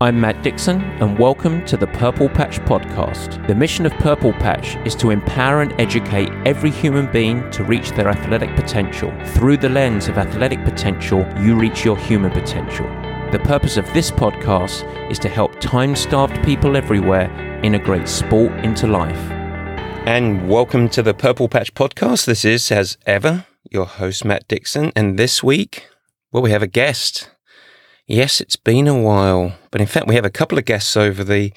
I'm Matt Dixon, and welcome to the Purple Patch Podcast. The mission of Purple Patch is to empower and educate every human being to reach their athletic potential. Through the lens of athletic potential, you reach your human potential. The purpose of this podcast is to help time starved people everywhere integrate sport into life. And welcome to the Purple Patch Podcast. This is, as ever, your host, Matt Dixon. And this week, well, we have a guest. Yes, it's been a while, but in fact, we have a couple of guests over the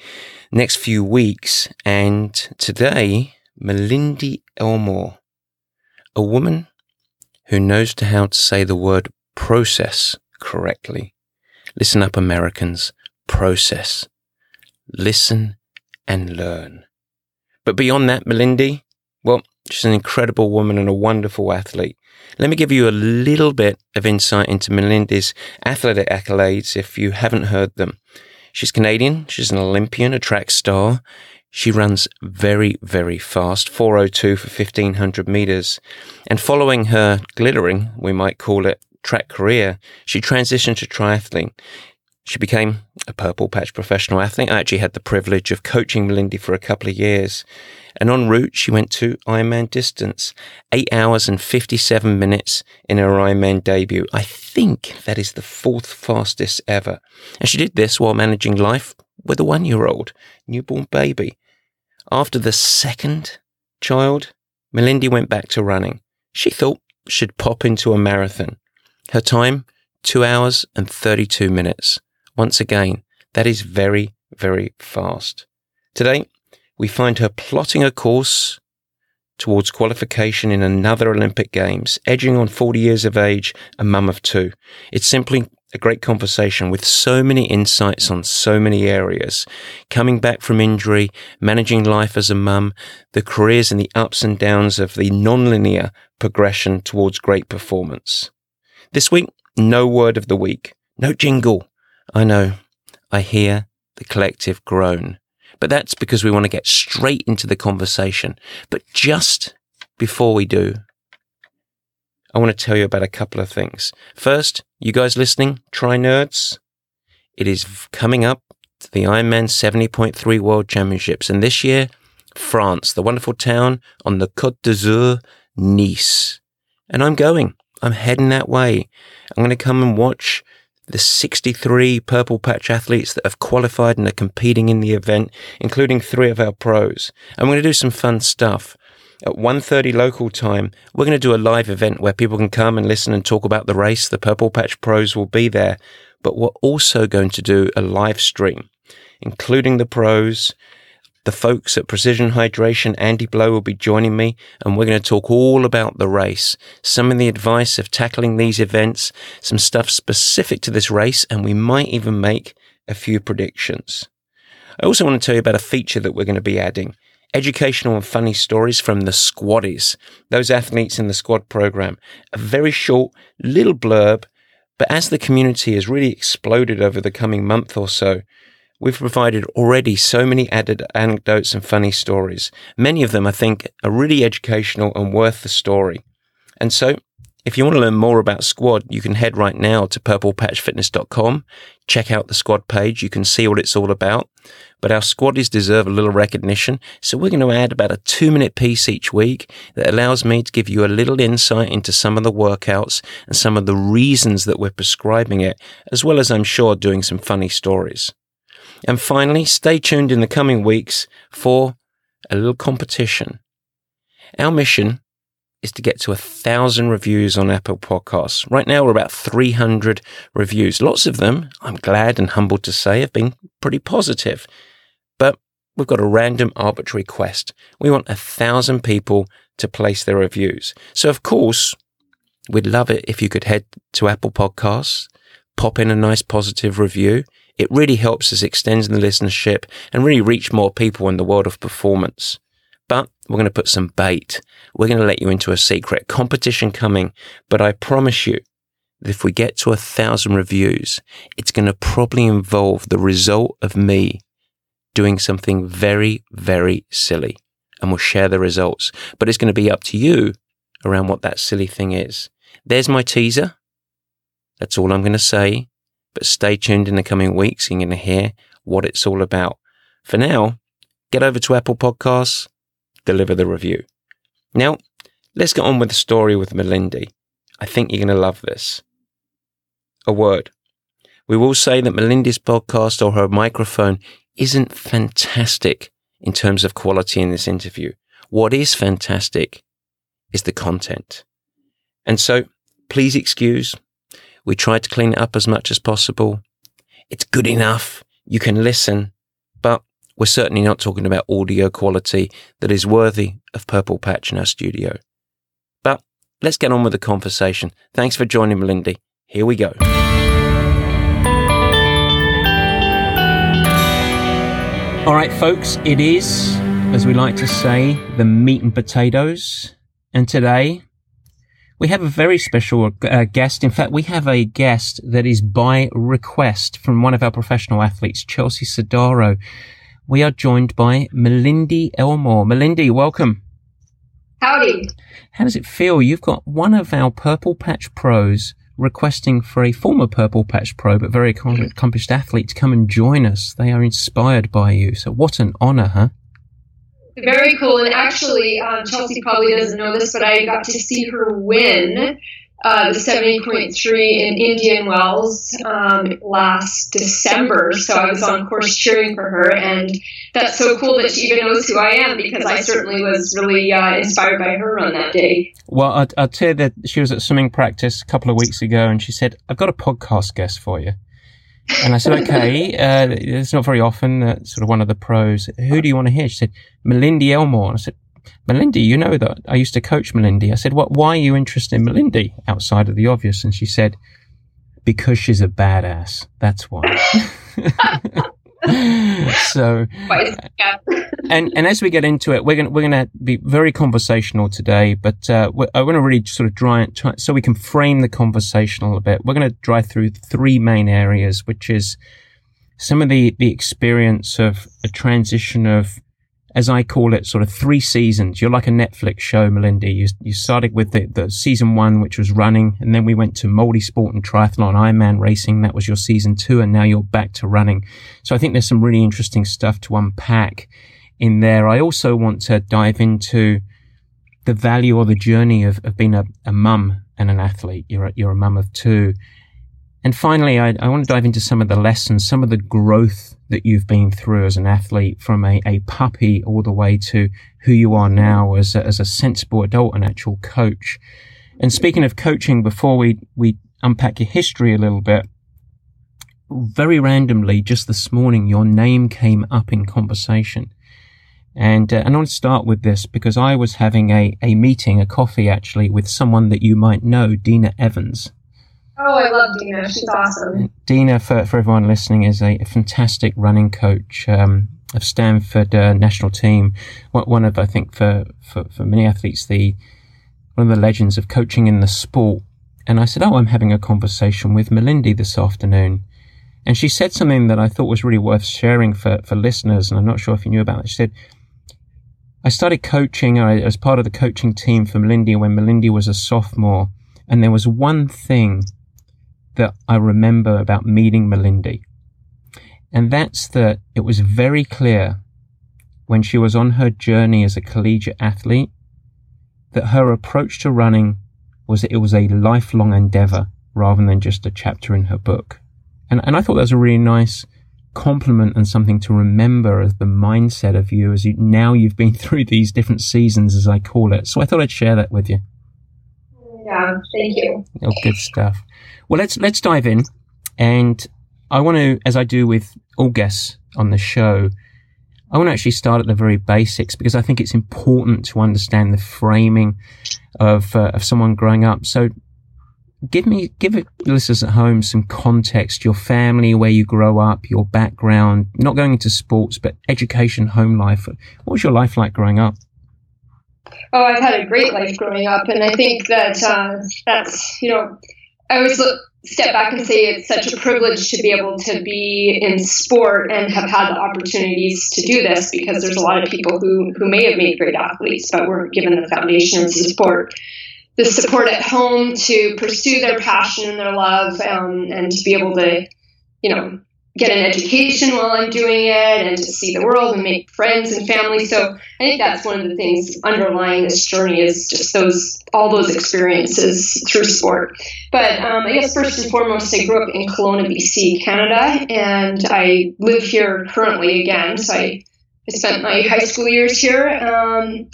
next few weeks. And today, Malindi Elmore, a woman who knows how to say the word process correctly. Listen up, Americans. Process. Listen and learn. But beyond that, Malindi, well, she's an incredible woman and a wonderful athlete. Let me give you a little bit of insight into Malindi's athletic accolades if you haven't heard them. She's Canadian. She's an Olympian, a track star. She runs very, very fast, 402 for 1500 meters. And following her glittering, we might call it, track career, she transitioned to triathlon. She became a purple patch professional athlete. I actually had the privilege of coaching Malindi for a couple of years. And en route, she went to Ironman distance, eight hours and 57 minutes in her Ironman debut. I think that is the fourth fastest ever. And she did this while managing life with a one year old newborn baby. After the second child, Malindi went back to running. She thought she'd pop into a marathon. Her time, two hours and 32 minutes. Once again, that is very, very fast. Today, we find her plotting a course towards qualification in another Olympic Games, edging on 40 years of age, a mum of two. It's simply a great conversation with so many insights on so many areas. Coming back from injury, managing life as a mum, the careers and the ups and downs of the non-linear progression towards great performance. This week, no word of the week, no jingle, I know. I hear the collective groan. But that's because we want to get straight into the conversation. But just before we do, I want to tell you about a couple of things. First, you guys listening, try Nerds, it is coming up to the Ironman 70.3 World Championships. And this year, France, the wonderful town on the Côte d'Azur, Nice. And I'm going. I'm heading that way. I'm going to come and watch the 63 Purple Patch athletes that have qualified and are competing in the event, including three of our pros. And we're going to do some fun stuff. At 1.30 local time, we're going to do a live event where people can come and listen and talk about the race. The Purple Patch pros will be there. But we're also going to do a live stream, including the pros, the folks at Precision Hydration, Andy Blow, will be joining me, and we're going to talk all about the race, some of the advice of tackling these events, some stuff specific to this race, and we might even make a few predictions. I also want to tell you about a feature that we're going to be adding educational and funny stories from the squaddies, those athletes in the squad program. A very short little blurb, but as the community has really exploded over the coming month or so, We've provided already so many added anecdotes and funny stories. Many of them, I think, are really educational and worth the story. And so, if you want to learn more about Squad, you can head right now to purplepatchfitness.com, check out the Squad page. You can see what it's all about. But our squaddies deserve a little recognition. So we're going to add about a two minute piece each week that allows me to give you a little insight into some of the workouts and some of the reasons that we're prescribing it, as well as I'm sure doing some funny stories. And finally, stay tuned in the coming weeks for a little competition. Our mission is to get to a thousand reviews on Apple Podcasts. Right now, we're about 300 reviews. Lots of them, I'm glad and humbled to say, have been pretty positive. But we've got a random arbitrary quest. We want a thousand people to place their reviews. So, of course, we'd love it if you could head to Apple Podcasts, pop in a nice positive review. It really helps us extend the listenership and really reach more people in the world of performance. But we're going to put some bait. We're going to let you into a secret competition coming. But I promise you that if we get to a thousand reviews, it's going to probably involve the result of me doing something very, very silly. And we'll share the results. But it's going to be up to you around what that silly thing is. There's my teaser. That's all I'm going to say. But stay tuned in the coming weeks. You're going to hear what it's all about. For now, get over to Apple Podcasts, deliver the review. Now, let's get on with the story with Malindi. I think you're going to love this. A word. We will say that Malindi's podcast or her microphone isn't fantastic in terms of quality in this interview. What is fantastic is the content. And so please excuse. We tried to clean it up as much as possible. It's good enough. You can listen, but we're certainly not talking about audio quality that is worthy of Purple Patch in our studio. But let's get on with the conversation. Thanks for joining, Malindi. Here we go. All right, folks, it is, as we like to say, the meat and potatoes. And today we have a very special uh, guest. In fact, we have a guest that is by request from one of our professional athletes, Chelsea Sodaro. We are joined by Malindi Elmore. Malindi, welcome. Howdy. How does it feel? You've got one of our Purple Patch pros requesting for a former Purple Patch Pro but very accomplished athlete to come and join us. They are inspired by you. So what an honor, huh? Very cool. And actually, um, Chelsea probably doesn't know this, but I got to see her win uh, the 70.3 in Indian Wells um, last December. So I was on course cheering for her. And that's so cool that she even knows who I am because I certainly was really uh, inspired by her run that day. Well, I'll, I'll tell that she was at swimming practice a couple of weeks ago and she said, I've got a podcast guest for you. And I said, okay, uh, it's not very often that sort of one of the pros. Who do you want to hear? She said, Malindi Elmore. And I said, Malindi, you know that I used to coach Malindi. I said, what, why are you interested in Malindi outside of the obvious? And she said, because she's a badass. That's why. so, and, and as we get into it, we're going we're going to be very conversational today, but, uh, I want to really sort of dry it, try, so we can frame the conversation a little bit. We're going to drive through three main areas, which is some of the, the experience of a transition of as I call it, sort of three seasons. You're like a Netflix show, Melinda. You, you started with the, the season one, which was running, and then we went to multi-sport and triathlon, Ironman racing. That was your season two, and now you're back to running. So I think there's some really interesting stuff to unpack in there. I also want to dive into the value or the journey of, of being a, a mum and an athlete. You're a, you're a mum of two. And finally, I, I want to dive into some of the lessons, some of the growth that you've been through as an athlete from a, a puppy all the way to who you are now as a, as a sensible adult and actual coach. And speaking of coaching, before we, we unpack your history a little bit, very randomly, just this morning, your name came up in conversation. And, uh, and I want to start with this because I was having a, a meeting, a coffee actually, with someone that you might know, Dena Evans. Oh, I love Dena. She's awesome. Dena, for, for everyone listening, is a, fantastic running coach um, of Stanford uh, national team. One of, I think, for, for, for many athletes, the one of the legends of coaching in the sport. And I said, Oh, I'm having a conversation with Malindi this afternoon. And she said something that I thought was really worth sharing for, for listeners. And I'm not sure if you knew about it. She said, I started coaching I, as part of the coaching team for Malindi when Malindi was a sophomore. And there was one thing that I remember about meeting Malindi. And that's that it was very clear when she was on her journey as a collegiate athlete that her approach to running was that it was a lifelong endeavor rather than just a chapter in her book. And, and I thought that was a really nice compliment and something to remember as the mindset of you as you, now you've been through these different seasons, as I call it. So I thought I'd share that with you. Yeah, thank you. Oh, good stuff. Well, let's let's dive in, and I want to, as I do with all guests on the show, I want to actually start at the very basics because I think it's important to understand the framing of uh, of someone growing up. So, give me give it listeners at home some context, your family, where you grow up, your background, not going into sports, but education, home life. What was your life like growing up? Oh, I've had a great life growing up, and I think that uh, that's you know I always step back and say it's such a privilege to be able to be in sport and have had the opportunities to do this because there's a lot of people who, who may have made great athletes but weren't given the foundation and support the support at home to pursue their passion and their love um, and to be able to you know, get an education while I'm doing it and to see the world and make friends and family. So I think that's one of the things underlying this journey is just those all those experiences through sport. But um, I guess first and foremost, I grew up in Kelowna, BC, Canada, and I live here currently again. So I, I spent my high school years here. Um,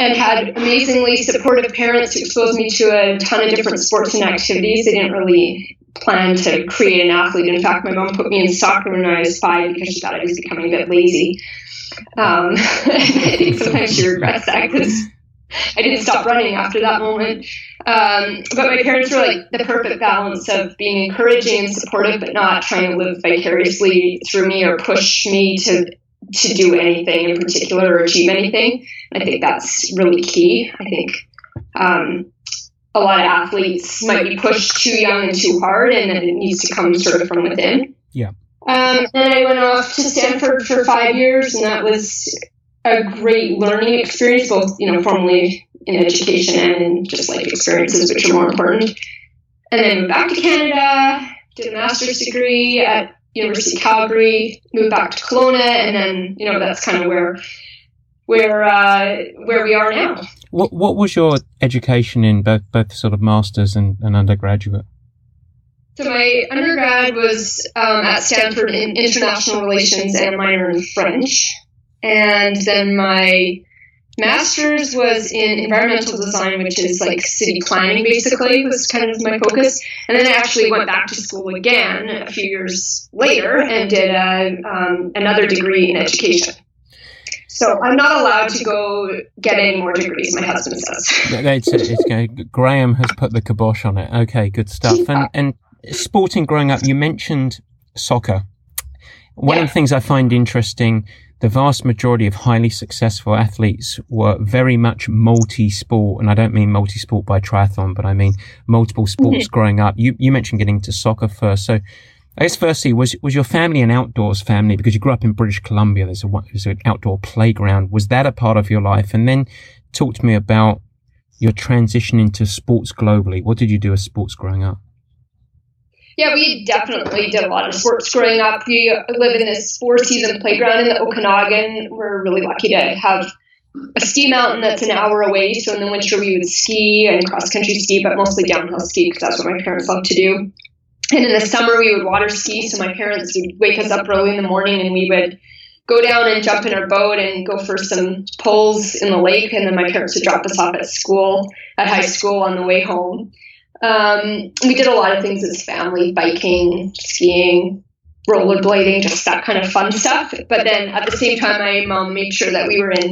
and had amazingly supportive parents who exposed me to a ton of different sports and activities. They didn't really plan to create an athlete. In fact, my mom put me in soccer when I was five because she thought I was becoming a bit lazy. Um, sometimes she regrets that because I didn't stop running after that moment. Um, but my parents were like the perfect balance of being encouraging and supportive, but not trying to live vicariously through me or push me to to do anything in particular or achieve anything. I think that's really key. I think um, a lot of athletes might be pushed too young and too hard, and then it needs to come sort of from within. Yeah. Um, and I went off to Stanford for five years, and that was a great learning experience, both you know formally in education and in just life experiences, which are more important. And then back to Canada, did a master's degree at University of Calgary, moved back to Kelowna, and then you know that's kind of where where uh, where we are now. What what was your education in both both sort of masters and, and undergraduate? So my undergrad was um, at Stanford in international relations and a minor in French, and then my master's was in environmental design, which is like city planning, basically was kind of my focus. And then I actually went back to school again a few years later and did a, um, another degree in education. So I'm not allowed to go get any more degrees. My husband says. it's, it's, Graham has put the kibosh on it. Okay, good stuff. And and sporting growing up, you mentioned soccer. One yeah. of the things I find interesting, the vast majority of highly successful athletes were very much multi-sport, and I don't mean multi-sport by triathlon, but I mean multiple sports mm-hmm. growing up. You you mentioned getting to soccer first, so I guess firstly, was was your family an outdoors family because you grew up in British Columbia? There's, a, there's an outdoor playground. Was that a part of your life? And then talk to me about your transition into sports globally. What did you do as sports growing up? Yeah, we definitely did a lot of sports growing up. We live in this four season playground in the Okanagan. We're really lucky to have a ski mountain that's an hour away. So in the winter, we would ski and cross country ski, but mostly downhill ski because that's what my parents love to do and in the summer we would water ski so my parents would wake us up early in the morning and we would go down and jump in our boat and go for some pulls in the lake and then my parents would drop us off at school at high school on the way home. Um, we did a lot of things as family biking skiing rollerblading just that kind of fun stuff. But then at the same time my mom made sure that we were in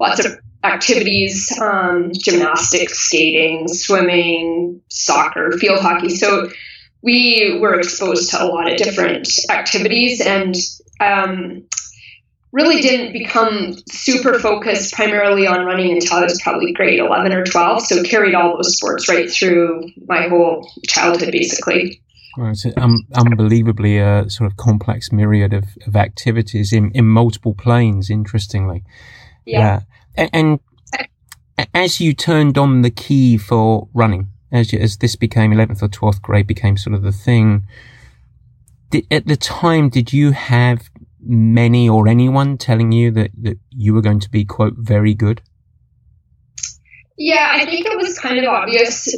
lots of activities um, gymnastics skating swimming soccer field hockey. So we were exposed to a lot of different activities and um, really didn't become super focused primarily on running until I was probably grade 11 or 12. So carried all those sports right through my whole childhood, basically. Well, it's um, unbelievably a uh, sort of complex myriad of, of activities in, in multiple planes, interestingly. Yeah. yeah. And, and as you turned on the key for running, as as this became 11th or 12th grade became sort of the thing. Did, at the time, did you have many or anyone telling you that, that you were going to be quote very good? Yeah, I think it was kind of obvious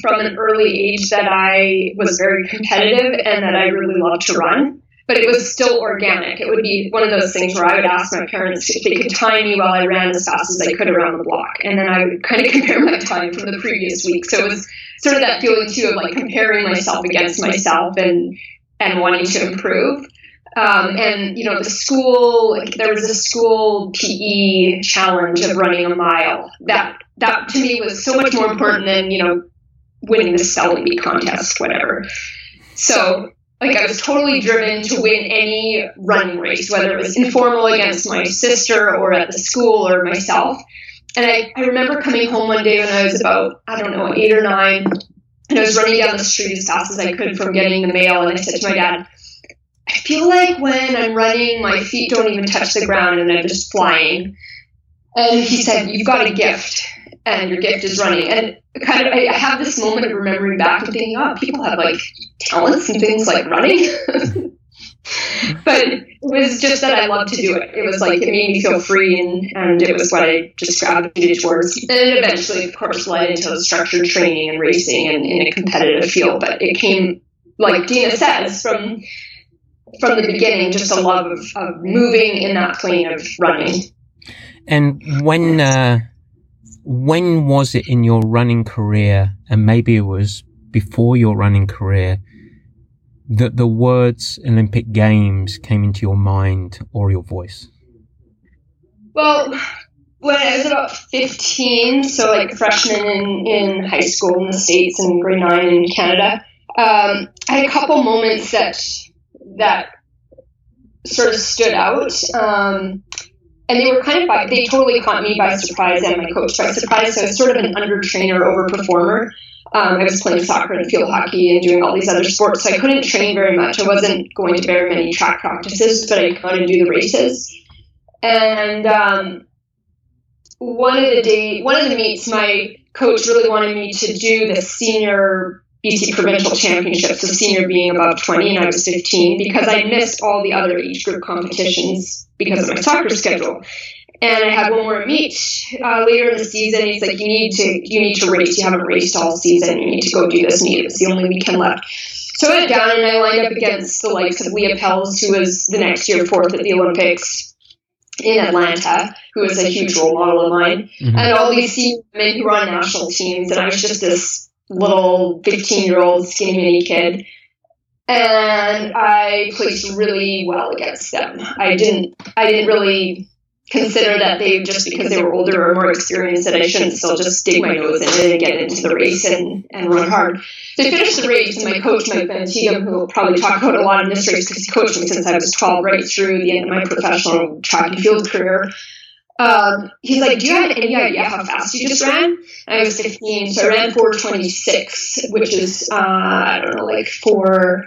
from an early age that I was very competitive and that I really loved to run but it was still organic. It would be one of those things where I would ask my parents if they could time me while I ran as fast as I could around the block. And then I would kind of compare my time from the previous week. So it was sort of that feeling too of like comparing myself against myself and and wanting to improve. Um, and you know the school like, there was a school PE challenge of running a mile that that to me was so much more important than you know winning the spelling bee contest whatever so like I was totally driven to win any running race, whether it was informal against my sister or at the school or myself. And I, I remember coming home one day when I was about, I don't know, eight or nine, and I was running down the street as fast as I could from getting the mail. And I said to my dad, I feel like when I'm running, my feet don't even touch the ground and I'm just flying. And he said, You've got a gift. And your gift is running. And kind of, I have this moment of remembering back and thinking, oh, people have like talents and things like running. but it was just that I loved to do it. It was like it made me feel free, and, and it was what I just gravitated towards. And it eventually, of course, led into structured training and racing and in a competitive field. But it came, like Dena says, from from the beginning, just a love of, of moving in that plane of running. And when uh, when was it in your running career, and maybe it was before your running career, that the words Olympic Games came into your mind or your voice? Well, when I was about 15, so like freshman in, in high school in the States and grade nine in Canada, um, I had a couple moments that that sort of stood out. Um, and they were kind of by, they totally caught me by surprise and my coach by surprise. So I was sort of an under trainer, over performer. Um, I was playing soccer and field hockey and doing all these other sports, so I couldn't train very much. I wasn't going to very many track practices, but I could do the races. And um, one of the day, one of the meets, my coach really wanted me to do the senior BC provincial championships, the senior being above 20 and I was 15, because I missed all the other age group competitions because of my soccer schedule. And I had one more meet uh, later in the season. He's like, "You need to, you need to race. You haven't raced all season. You need to go do this meet. It's the only weekend left." So I went down and I lined up against the likes of Leah Pells, who was the next year fourth at the Olympics in Atlanta, who was a huge role model of mine, mm-hmm. and all these senior women who were on national teams. And I was just this little mm-hmm. 15 year old skinny mini kid. And I placed really well against them. I didn't I didn't really consider that they just because they were older or more experienced that I shouldn't still just dig my nose in it and get into the race and, and run hard. So I finished the race and my coach, Mike Van Tighem, who will probably talk about a lot in this race because he coached me since I was 12 right through the end of my professional track and field career, um, he's like, "Do you have any idea how fast you just ran?" And I was 15, so I ran 426, which is uh, I don't know, like four,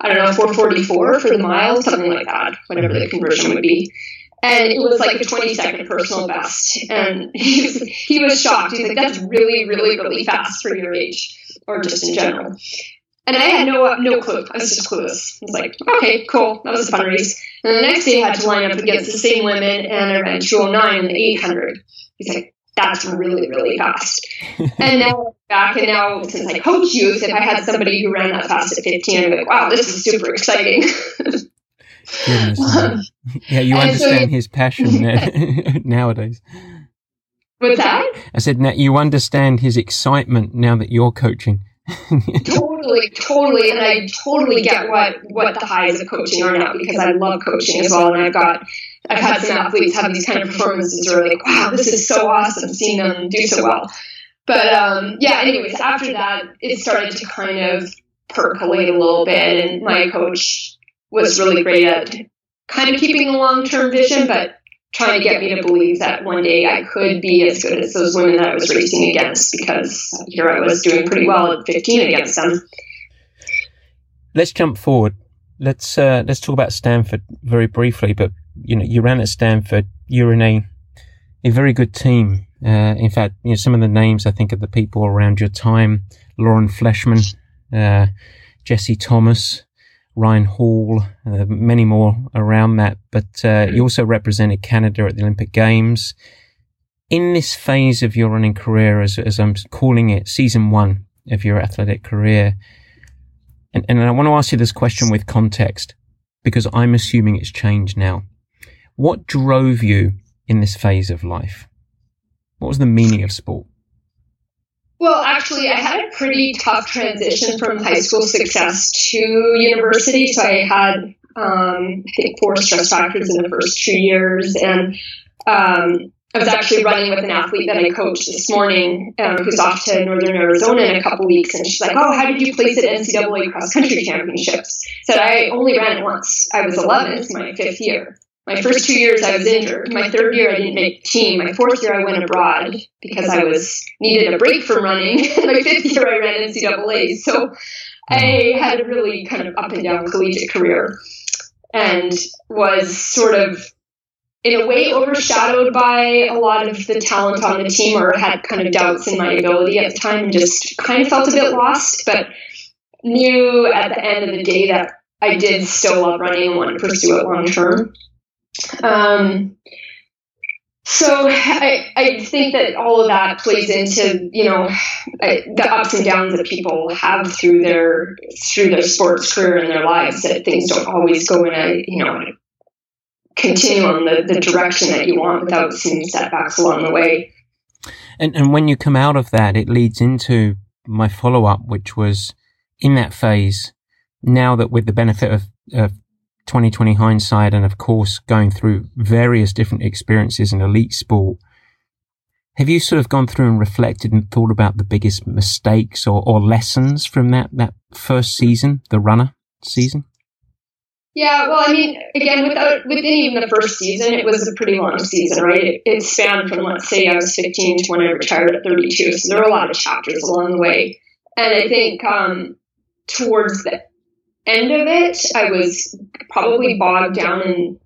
I don't know, 444 for the mile, something like that, whatever the conversion would be. And it was like a 20 second personal best, and he was, he was shocked. He's like, "That's really, really, really fast for your age, or just in general." And I had no no clue. I was just clueless. I was like, okay, cool. That was a fun race. And the next day I had to line up against the same women and I ran 209 in the 800. He's like, that's really, really fast. and now back and now since I coach youth, if I had somebody who ran that fast at 15, I'd be like, wow, this is super exciting. um, yeah, you understand so, his passion nowadays. What's that? I said, now you understand his excitement now that you're coaching. totally, totally, and I totally get what what the highs of coaching are now because I love coaching as well, and I've got I've had some athletes have these kind of performances where like, wow, this is so awesome seeing them do so well. But um, yeah, anyways, after that, it started to kind of percolate a little bit, and my coach was really great at kind of keeping a long term vision, but trying to get me to believe that one day I could be as good as those women that I was racing against because here I was doing pretty well at 15 against them. Let's jump forward. Let's uh, let's talk about Stanford very briefly. But you know, you ran at Stanford. You're in a a very good team. Uh, in fact, you know some of the names I think of the people around your time: Lauren Fleshman, uh, Jesse Thomas, Ryan Hall, uh, many more around that. But uh, you also represented Canada at the Olympic Games. In this phase of your running career, as, as I'm calling it, season one of your athletic career, and, and I want to ask you this question with context because I'm assuming it's changed now. What drove you in this phase of life? What was the meaning of sport? Well, actually, I had a pretty tough transition from high school success to university. So I had, um, I think, four stress fractures in the first two years. And um, I was actually running with an athlete that I coached this morning um, who's off to Northern Arizona in a couple weeks. And she's like, Oh, how did you place at NCAA cross country championships? Said, I only ran it once. I was 11. It's my fifth year. My first two years I was injured. My third year I didn't make the team. My fourth year I went abroad because I was needed a break from running. my fifth year I ran NCAA. So I had a really kind of up and down collegiate career and was sort of in a way overshadowed by a lot of the talent on the team or had kind of doubts in my ability at the time and just kind of felt a bit lost, but knew at the end of the day that I did still love running and want to pursue it long term. Um, so I, I think that all of that plays into you know the ups and downs that people have through their through their sports career and their lives that things don't always go in a you know continue on the, the direction that you want without seeing setbacks along the way. And and when you come out of that, it leads into my follow up, which was in that phase. Now that with the benefit of, of 2020 hindsight, and of course going through various different experiences in elite sport, have you sort of gone through and reflected and thought about the biggest mistakes or, or lessons from that that first season, the runner season? Yeah, well, I mean, again, without within even the first season, it was a pretty long season, right? It, it spanned from let's say I was 15 to when I retired at 32, so there were a lot of chapters along the way. And I think um, towards the end of it, I was probably bogged down in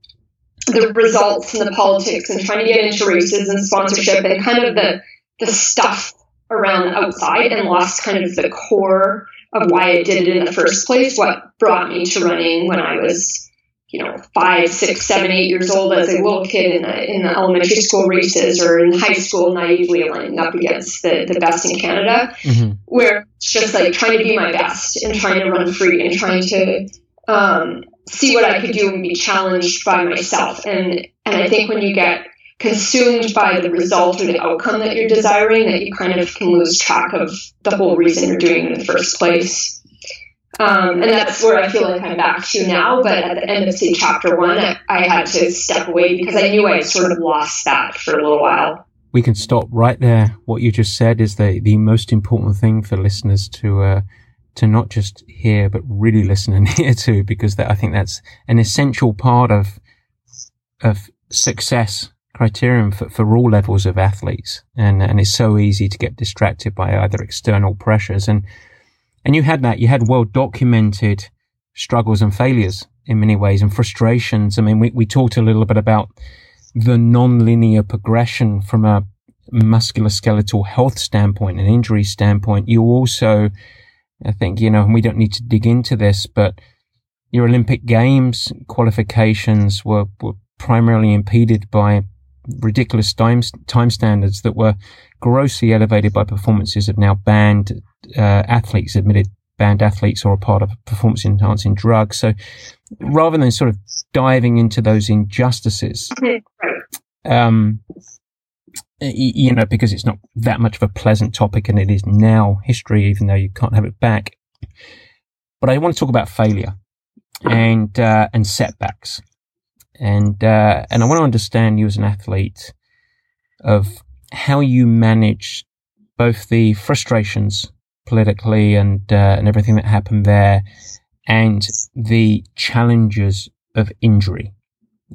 the results and the politics and trying to get into races and sponsorship and kind of the the stuff around outside and lost kind of the core of why I did it in the first place, what brought me to running when I was, you know, five, six, seven, eight years old as a little kid in the, in the elementary school races or in high school, naively lining up against the, the best in Canada, mm-hmm. where it's just like trying to be my best and trying to run free and trying to um, see what I could do and be challenged by myself. And and I think when you get consumed by the result or the outcome that you're desiring that you kind of can lose track of the whole reason you're doing it in the first place. Um, and that's where I feel like I'm back to now. But at the end of say chapter one, I, I had to step away because I knew I sort of lost that for a little while. We can stop right there. What you just said is the the most important thing for listeners to uh, to not just hear but really listen and hear to, because that, I think that's an essential part of of success criterion for, for all levels of athletes. And, and it's so easy to get distracted by either external pressures. And, and you had that, you had well documented struggles and failures in many ways and frustrations. I mean, we, we talked a little bit about the non-linear progression from a musculoskeletal health standpoint and injury standpoint. You also, I think, you know, and we don't need to dig into this, but your Olympic Games qualifications were, were primarily impeded by ridiculous time, time standards that were grossly elevated by performances of now banned uh, athletes, admitted banned athletes or a part of performance enhancing drugs. So rather than sort of diving into those injustices, um, you know, because it's not that much of a pleasant topic and it is now history, even though you can't have it back. But I want to talk about failure and, uh, and setbacks and uh, and I want to understand you as an athlete of how you manage both the frustrations politically and uh, and everything that happened there, and the challenges of injury.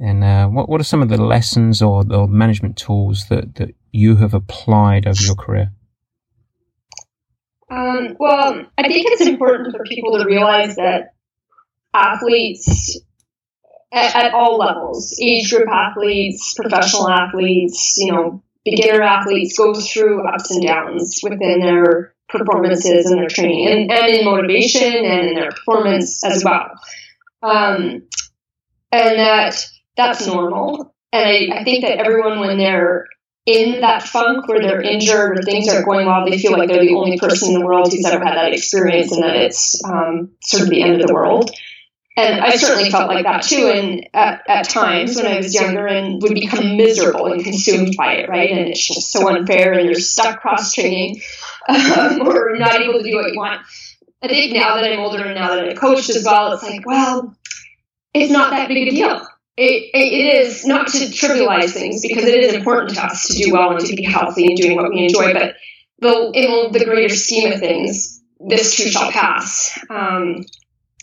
And uh, what what are some of the lessons or, or management tools that, that you have applied over your career? Um, well, I think it's important for people to realize that athletes at, at all levels, age group athletes, professional athletes, you know, beginner athletes go through ups and downs within their performances and their training and, and in motivation and in their performance as well. Um, and that that's normal. And I, I think that everyone, when they're in that funk where they're injured or things aren't going well, they feel like they're the only person in the world who's ever had that experience and that it's um, sort of the end of the world. And I certainly felt like that too, and at, at times when I was younger, and would become miserable and consumed by it, right? And it's just so unfair, and you're stuck cross training, um, or not able to do what you want. I think now that I'm older and now that I'm a coach as well, it's like, well, it's not that big a deal. It, it is not to trivialize things because it is important to us to do well and to be healthy and doing what we enjoy, but the, in the greater scheme of things, this too shall pass. Um,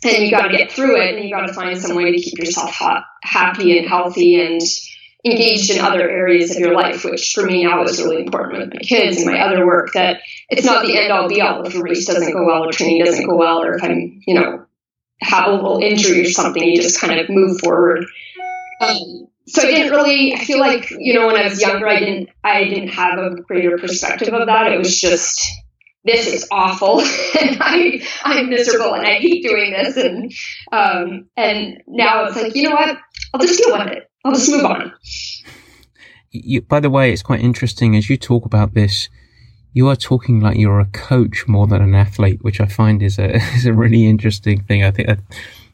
and you got to get through it and you got to find some way to keep yourself ha- happy and healthy and engaged in other areas of your life which for me now is really important with my kids and my other work that it's not the end all be all if a race doesn't go well or training doesn't go well or if i'm you know have a little injury or something you just kind of move forward Um, so I didn't really. I feel like you know when I was younger, I didn't. I didn't have a greater perspective of that. It was just this is awful and I, I'm miserable and I hate doing this and um, and now it's like you know what I'll just deal with it I'll just move on. You, by the way, it's quite interesting as you talk about this. You are talking like you're a coach more than an athlete, which I find is a is a really interesting thing. I think I,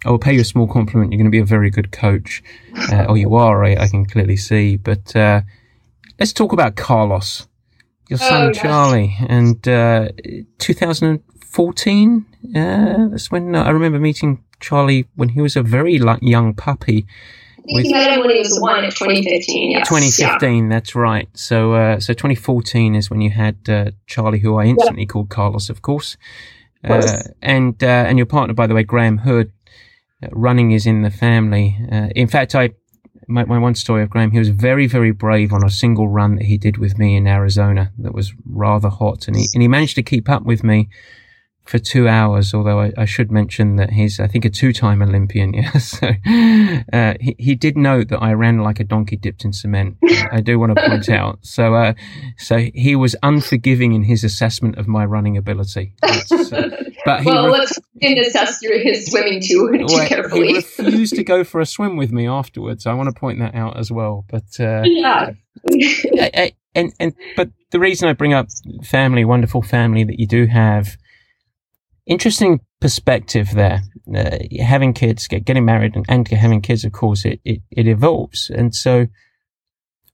I will pay you a small compliment. You're going to be a very good coach, uh, or you are. I, I, can clearly see. But uh, let's talk about Carlos your son oh, Charlie, and uh, 2014. Uh, that's when uh, I remember meeting Charlie when he was a very young puppy. I think you met him when he was one in 2015. Yes. 2015, yeah. that's right. So, uh, so 2014 is when you had uh, Charlie, who I instantly yeah. called Carlos, of course. Uh, and and your partner, by the way, Graham Hood. running is in the family. in fact, I my, my one story of Graham, he was very, very brave on a single run that he did with me in Arizona that was rather hot. And he, and he managed to keep up with me for two hours, although I, I should mention that he's, I think, a two-time Olympian. Yeah. So, uh, he, he did note that I ran like a donkey dipped in cement. I do want to point out. So, uh, so he was unforgiving in his assessment of my running ability. Uh, but well, re- let's assess his swimming too, too well, carefully. He refused to go for a swim with me afterwards. I want to point that out as well. But uh, yeah, and and but the reason I bring up family, wonderful family that you do have, interesting perspective there. Uh, having kids, get, getting married, and, and having kids, of course, it, it it evolves, and so.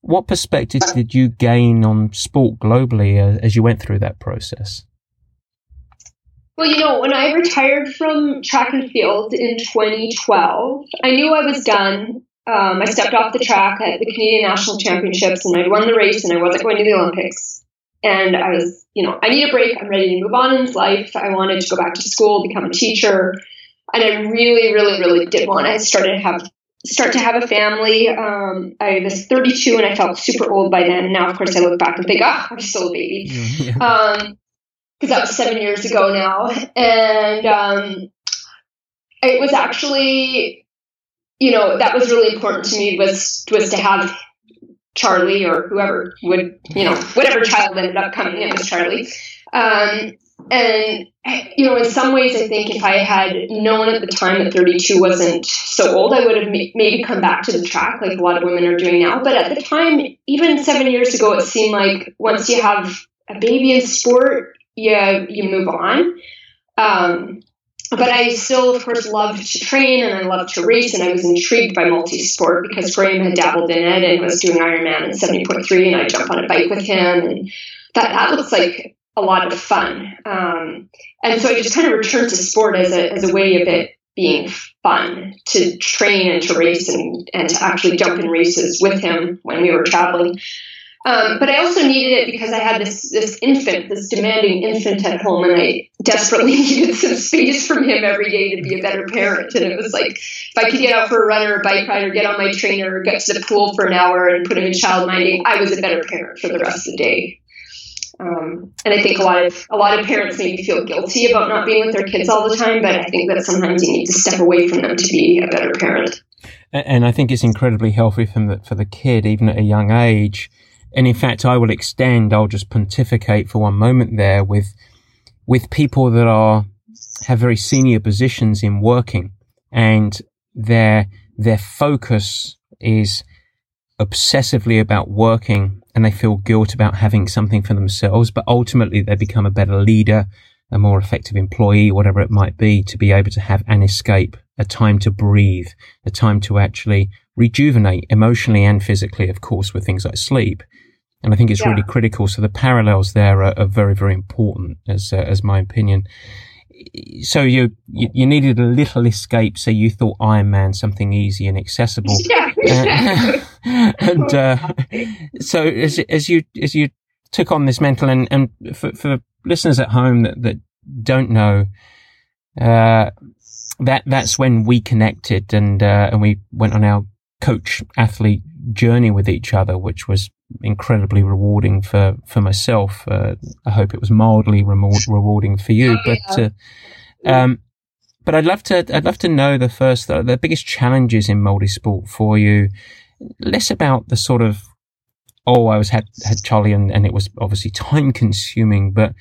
What perspective did you gain on sport globally uh, as you went through that process? Well, you know, when I retired from track and field in 2012, I knew I was done. Um, I stepped off the track at the Canadian National Championships and I'd won the race and I wasn't going to the Olympics. And I was, you know, I need a break. I'm ready to move on in life. I wanted to go back to school, become a teacher. And I really, really, really did want. I started to have start to have a family. Um, I was 32 and I felt super old by then. Now, of course, I look back and think, oh, I'm still a baby. Um, because that was seven years ago now. And um, it was actually, you know, that was really important to me was was to have Charlie or whoever would, you know, whatever child ended up coming in was Charlie. Um, and you know, in some ways, I think if I had known at the time that 32 wasn't so old, I would have maybe come back to the track like a lot of women are doing now. But at the time, even seven years ago, it seemed like once you have a baby in sport, you you move on. Um, but I still, of course, loved to train and I loved to race, and I was intrigued by multi-sport because Graham had dabbled in it and was doing Ironman in 70.3, and I jump on a bike with him, and that that looks like a lot of fun. Um, and so I just kind of returned to sport as a as a way of it being fun to train and to race and, and to actually jump in races with him when we were traveling. Um, but I also needed it because I had this this infant, this demanding infant at home, and I desperately needed some space from him every day to be a better parent. And it was like if I could get out for a run or a bike ride or get on my trainer or get to the pool for an hour and put him in child minding, I was a better parent for the rest of the day. Um, and I think a lot of a lot of parents maybe feel guilty about not being with their kids all the time, but I think that sometimes you need to step away from them to be a better parent. And I think it's incredibly healthy for the, for the kid, even at a young age and in fact, I will extend, I'll just pontificate for one moment there with, with people that are, have very senior positions in working and their, their focus is obsessively about working and they feel guilt about having something for themselves, but ultimately they become a better leader, a more effective employee, whatever it might be, to be able to have an escape, a time to breathe, a time to actually rejuvenate emotionally and physically, of course, with things like sleep. And I think it's yeah. really critical. So the parallels there are, are very, very important, as uh, as my opinion. So you, you, you needed a little escape. So you thought Ironman something easy and accessible. Yeah. Uh, and uh, so as as you as you took on this mental and and for, for listeners at home that that don't know, uh, that that's when we connected and uh, and we went on our coach athlete journey with each other, which was incredibly rewarding for, for myself. Uh, I hope it was mildly rewarding for you, but, uh, um, but I'd love to, I'd love to know the first, the, the biggest challenges in multi-sport for you, less about the sort of, oh, I was had, had Charlie and, and it was obviously time consuming, but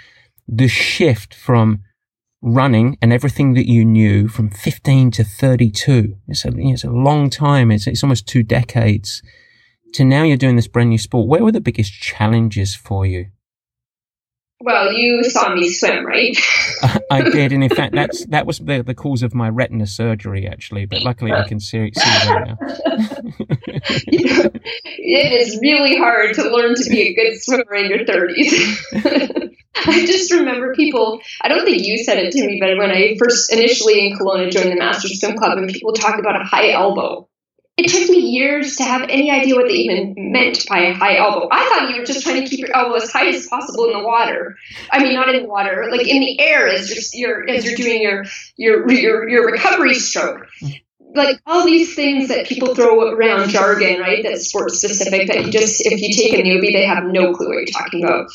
the shift from running and everything that you knew from 15 to 32. It's a, it's a long time. It's, it's almost two decades to now you're doing this brand new sport. Where were the biggest challenges for you? Well, you saw me swim, right? I did, and in fact, that's that was the, the cause of my retina surgery, actually. But luckily, I can see, see that now. you know, it is really hard to learn to be a good swimmer in your thirties. I just remember people. I don't think you said it to me, but when I first initially in Kelowna joined the Masters Swim Club, and people talked about a high elbow, it took me years to have any idea what they even meant by a high elbow. I thought you were just trying to keep your elbow as high as possible in the water. I mean, not in the water, like in the air as you're, as you're doing your your your your recovery stroke. Like all these things that people throw around jargon, right? That's sports specific. That just if you take a newbie, they have no clue what you're talking about.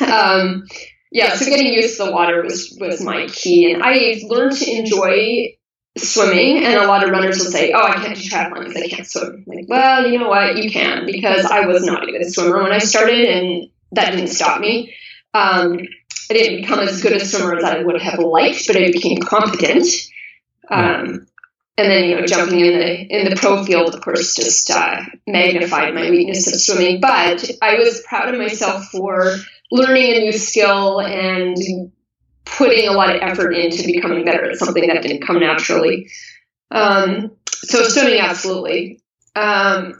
Um, yeah, so getting used to the water was was my key, and I learned to enjoy swimming and a lot of runners will say oh i can't do triathlon because i can't swim. Like well you know what? You can because i was not a good swimmer when i started and that didn't stop me. Um, i didn't become as good a swimmer as i would have liked but i became competent. Um, and then you know jumping in the in the pro field of course just uh, magnified my weakness of swimming but i was proud of myself for learning a new skill and putting a lot of effort into becoming better at something that didn't come naturally. Um, so swimming, absolutely. Um,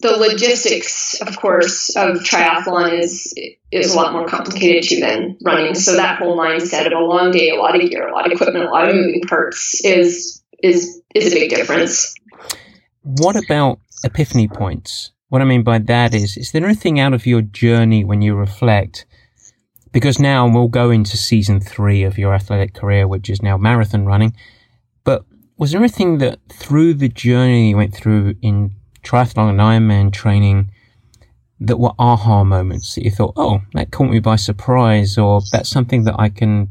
the logistics, of course, of triathlon is is a lot more complicated too than running. So that whole mindset of a long day, a lot of gear, a lot of equipment, a lot of moving parts is is is a big difference. What about epiphany points? What I mean by that is, is there anything out of your journey when you reflect because now we'll go into season three of your athletic career, which is now marathon running. But was there anything that through the journey you went through in triathlon and Ironman training that were aha moments that you thought, oh, that caught me by surprise, or that's something that I can,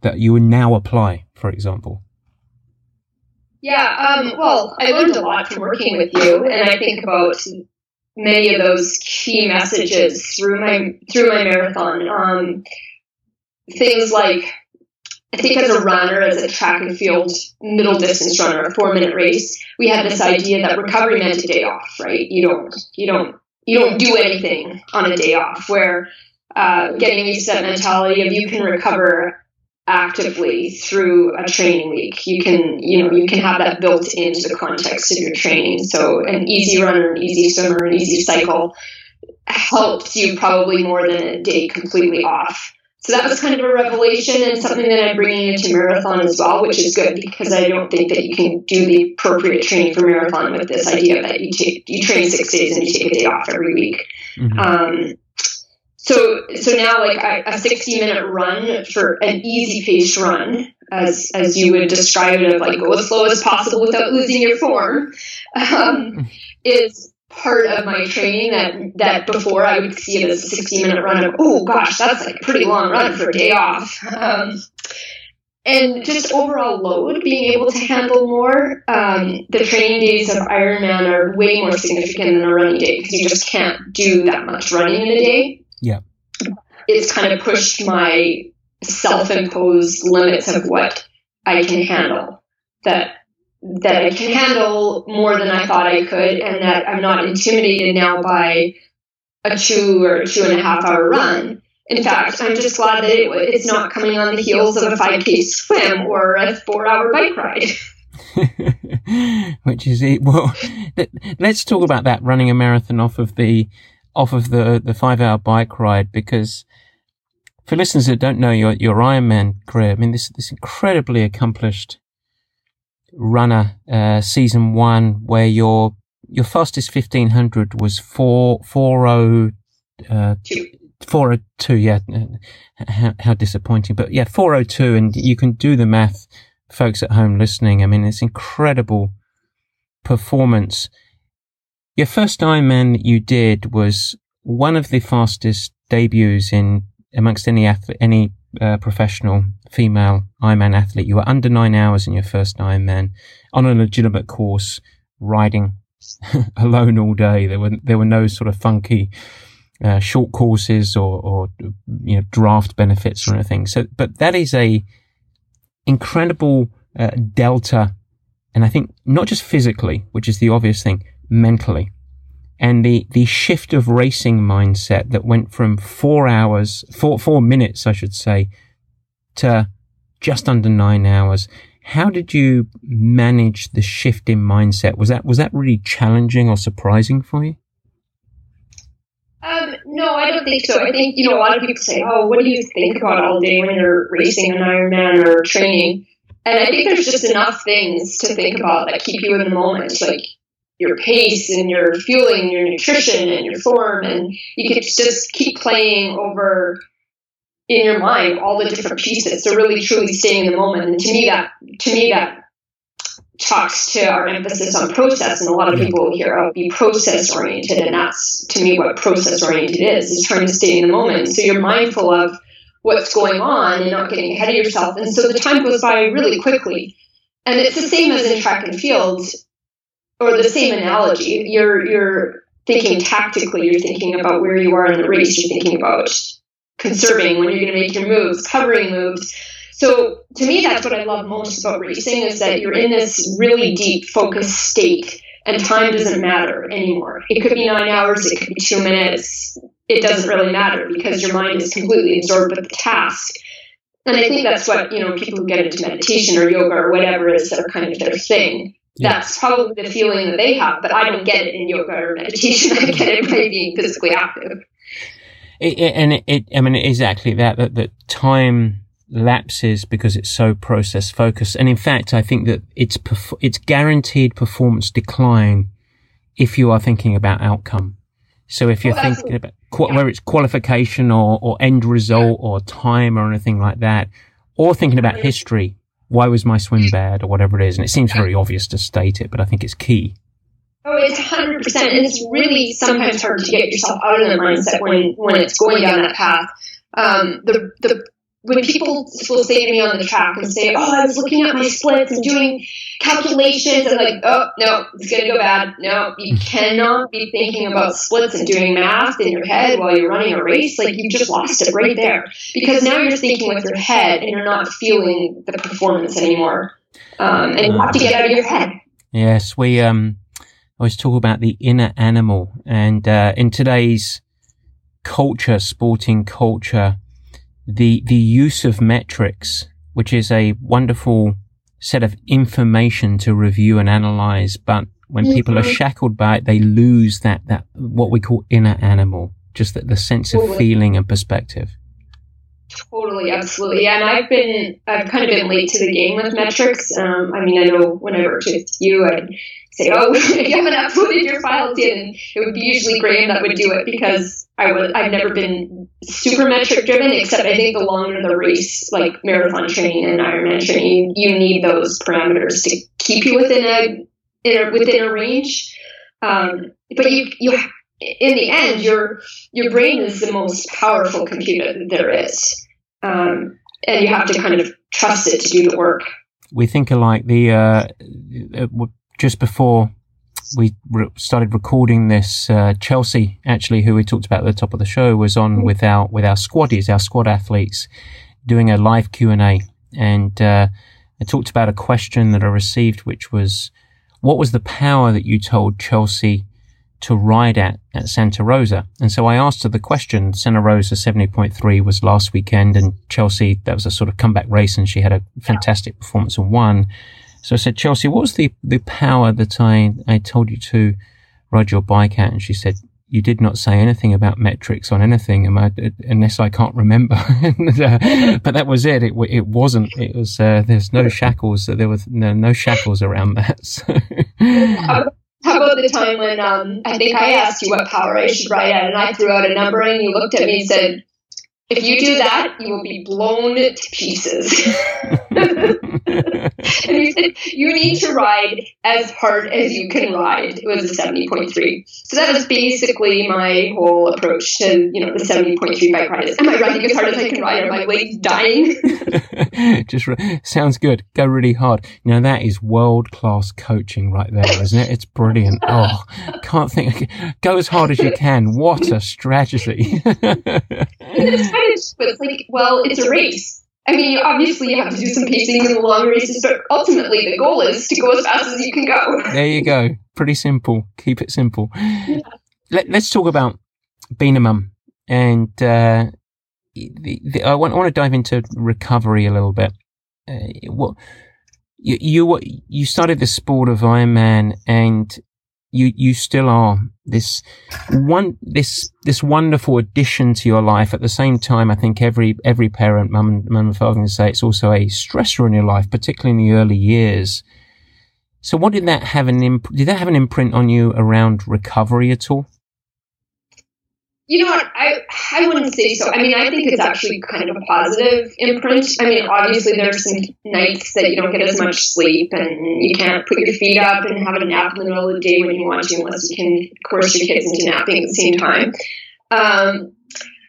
that you would now apply, for example? Yeah, um, well, I learned a lot from working with you, and I think about many of those key messages through my through my marathon. Um, things like I think as a runner, as a track and field middle distance runner, a four minute race, we had this idea that recovery meant a day off, right? You don't you don't you don't do anything on a day off. Where uh, getting used to that mentality of you can recover actively through a training week. You can, you know, you can have that built into the context of your training. So an easy runner, an easy swimmer, an easy cycle helps you probably more than a day completely off. So that was kind of a revelation and something that I'm bringing into marathon as well, which is good because I don't think that you can do the appropriate training for marathon with this idea that you take you train six days and you take a day off every week. Mm-hmm. Um, so so now like a 60 minute run for an easy paced run as as you would describe it of like go as slow as possible without losing your form um, is part of my training that that before I would see it as a 60 minute run of oh gosh that's like a pretty long run for a day off um, and just overall load being able to handle more um, the training days of Ironman are way more significant than a running day because you just can't do that much running in a day yeah. It's kind of pushed my self imposed limits of what I can handle. That that I can handle more than I thought I could, and that I'm not intimidated now by a two or two and a half hour run. In fact, I'm just glad that it, it's not coming on the heels of a 5K swim or a four hour bike ride. Which is it. Well, let's talk about that running a marathon off of the off of the, the five hour bike ride because for listeners that don't know your, your Ironman career, I mean, this, this incredibly accomplished runner, uh, season one, where your, your fastest 1500 was four, four oh, uh, 402, yeah. How, how disappointing. But yeah, 402. And you can do the math, folks at home listening. I mean, it's incredible performance. Your first Ironman you did was one of the fastest debuts in amongst any any uh, professional female Ironman athlete. You were under nine hours in your first Ironman on a legitimate course, riding alone all day. There were there were no sort of funky uh, short courses or, or you know draft benefits or anything. So, but that is a incredible uh, delta, and I think not just physically, which is the obvious thing, mentally, and the the shift of racing mindset that went from four hours, four four minutes, I should say, to just under nine hours. How did you manage the shift in mindset? Was that was that really challenging or surprising for you? Um, no, I don't think so. I think you know a lot of people say, "Oh, what do you think about all day when you're racing an Ironman or training?" And I think there's just enough things to think about that keep you in the moment, like your pace and your fueling, your nutrition and your form, and you can just keep playing over in your mind all the different pieces. So really, truly staying in the moment. And to me, that to me that talks to our emphasis on process. And a lot of people here will oh, be process oriented and that's to me what process oriented is is trying to stay in the moment. So you're mindful of what's going on and not getting ahead of yourself. And so the time goes by really quickly. And it's the same as in track and field or the same analogy you're you're thinking tactically you're thinking about where you are in the race you're thinking about conserving when you're going to make your moves covering moves so to me, that's what I love most about racing is that you're in this really deep focused state and time doesn't matter anymore. It could be nine hours, it could be two minutes. It doesn't really matter because your mind is completely absorbed with the task. And I think that's what, you know, people who get into meditation or yoga or whatever is that are kind of their thing. Yeah. That's probably the feeling that they have, but I don't get it in yoga or meditation. I get it by being physically active. It, it, and it, it, I mean, exactly that, that, that time lapses because it's so process focused. And in fact, I think that it's, perf- it's guaranteed performance decline if you are thinking about outcome. So if you're well, thinking about qu- yeah. whether it's qualification or, or end result or time or anything like that, or thinking about history, why was my swim bad or whatever it is. And it seems very obvious to state it, but I think it's key. Oh, it's 100%. And it's really sometimes hard to get yourself out of the mindset when, when it's going down that path. Um, the, the when people will say to me on the track and say, "Oh, I was looking at my splits and doing calculations," and like, "Oh no, it's gonna go bad." No, you cannot be thinking about splits and doing math in your head while you're running a race. Like you just lost it right there because now you're thinking with your head and you're not feeling the performance anymore. Um, and you have to get out of your head. Yes, we um, always talk about the inner animal, and uh, in today's culture, sporting culture the, the use of metrics, which is a wonderful set of information to review and analyze. But when people are mm-hmm. shackled by it, they lose that, that, what we call inner animal, just the, the sense of feeling and perspective. Totally, absolutely. Yeah, and I've been, I've kind of been late to the game with metrics. Um, I mean, I know when I worked with you, I'd say, oh, you haven't uploaded your files yet. And it would be usually Graham that would do it because I would, I've never been super metric driven, except I think the longer the race, like marathon training and Ironman training, you, you need those parameters to keep you within a, in a within a range. Um, but you, you, in the end, your, your brain is the most powerful computer that there is. Um, and you have to kind of trust it to do the work. We think alike. The uh, just before we re- started recording this, uh, Chelsea, actually, who we talked about at the top of the show, was on with our with our squaddies, our squad athletes, doing a live Q and A, and uh, I talked about a question that I received, which was, "What was the power that you told Chelsea to ride at at Santa Rosa?" And so I asked her the question. Santa Rosa seventy point three was last weekend, and Chelsea that was a sort of comeback race, and she had a fantastic performance and won. So I said, Chelsea, what was the, the power that I, I told you to ride your bike at? And she said, you did not say anything about metrics on anything unless I can't remember. and, uh, but that was it. It, it wasn't, it was, uh, there's no shackles. There was no, no shackles around that. So. How about the time when um, I think I asked you what power I should ride at, and I threw out a number, and you looked at me and said, "If you do that, you will be blown to pieces." and he said, you need to ride as hard as you can ride. It was a 70.3. So that was basically my whole approach to, you know, the 70.3 bike ride. Am I riding as hard as I can ride? Are my legs dying? Just sounds good. Go really hard. Now that is world class coaching right there, isn't it? It's brilliant. Oh, can't think. Go as hard as you can. What a strategy. Kind of, but it's like, well, it's a race I mean, obviously you have to do some pacing in the long races, but ultimately the goal is to go as fast as you can go. There you go. Pretty simple. Keep it simple. Yeah. Let, us talk about being a mum. And uh, the, the, I, want, I want to dive into recovery a little bit. Uh, what you, you you started the sport of Ironman, and you you still are this one this this wonderful addition to your life. At the same time, I think every every parent, mum and mum and father, can say it's also a stressor in your life, particularly in the early years. So, what did that have an imp- did that have an imprint on you around recovery at all? You know what? I I wouldn't say so. I mean, I think it's actually kind of a positive imprint. I mean, obviously there's some nights that you don't get as much sleep and you can't put your feet up and have a nap in the middle of the day when you want to, unless you can coerce your kids into napping at the same time. Um,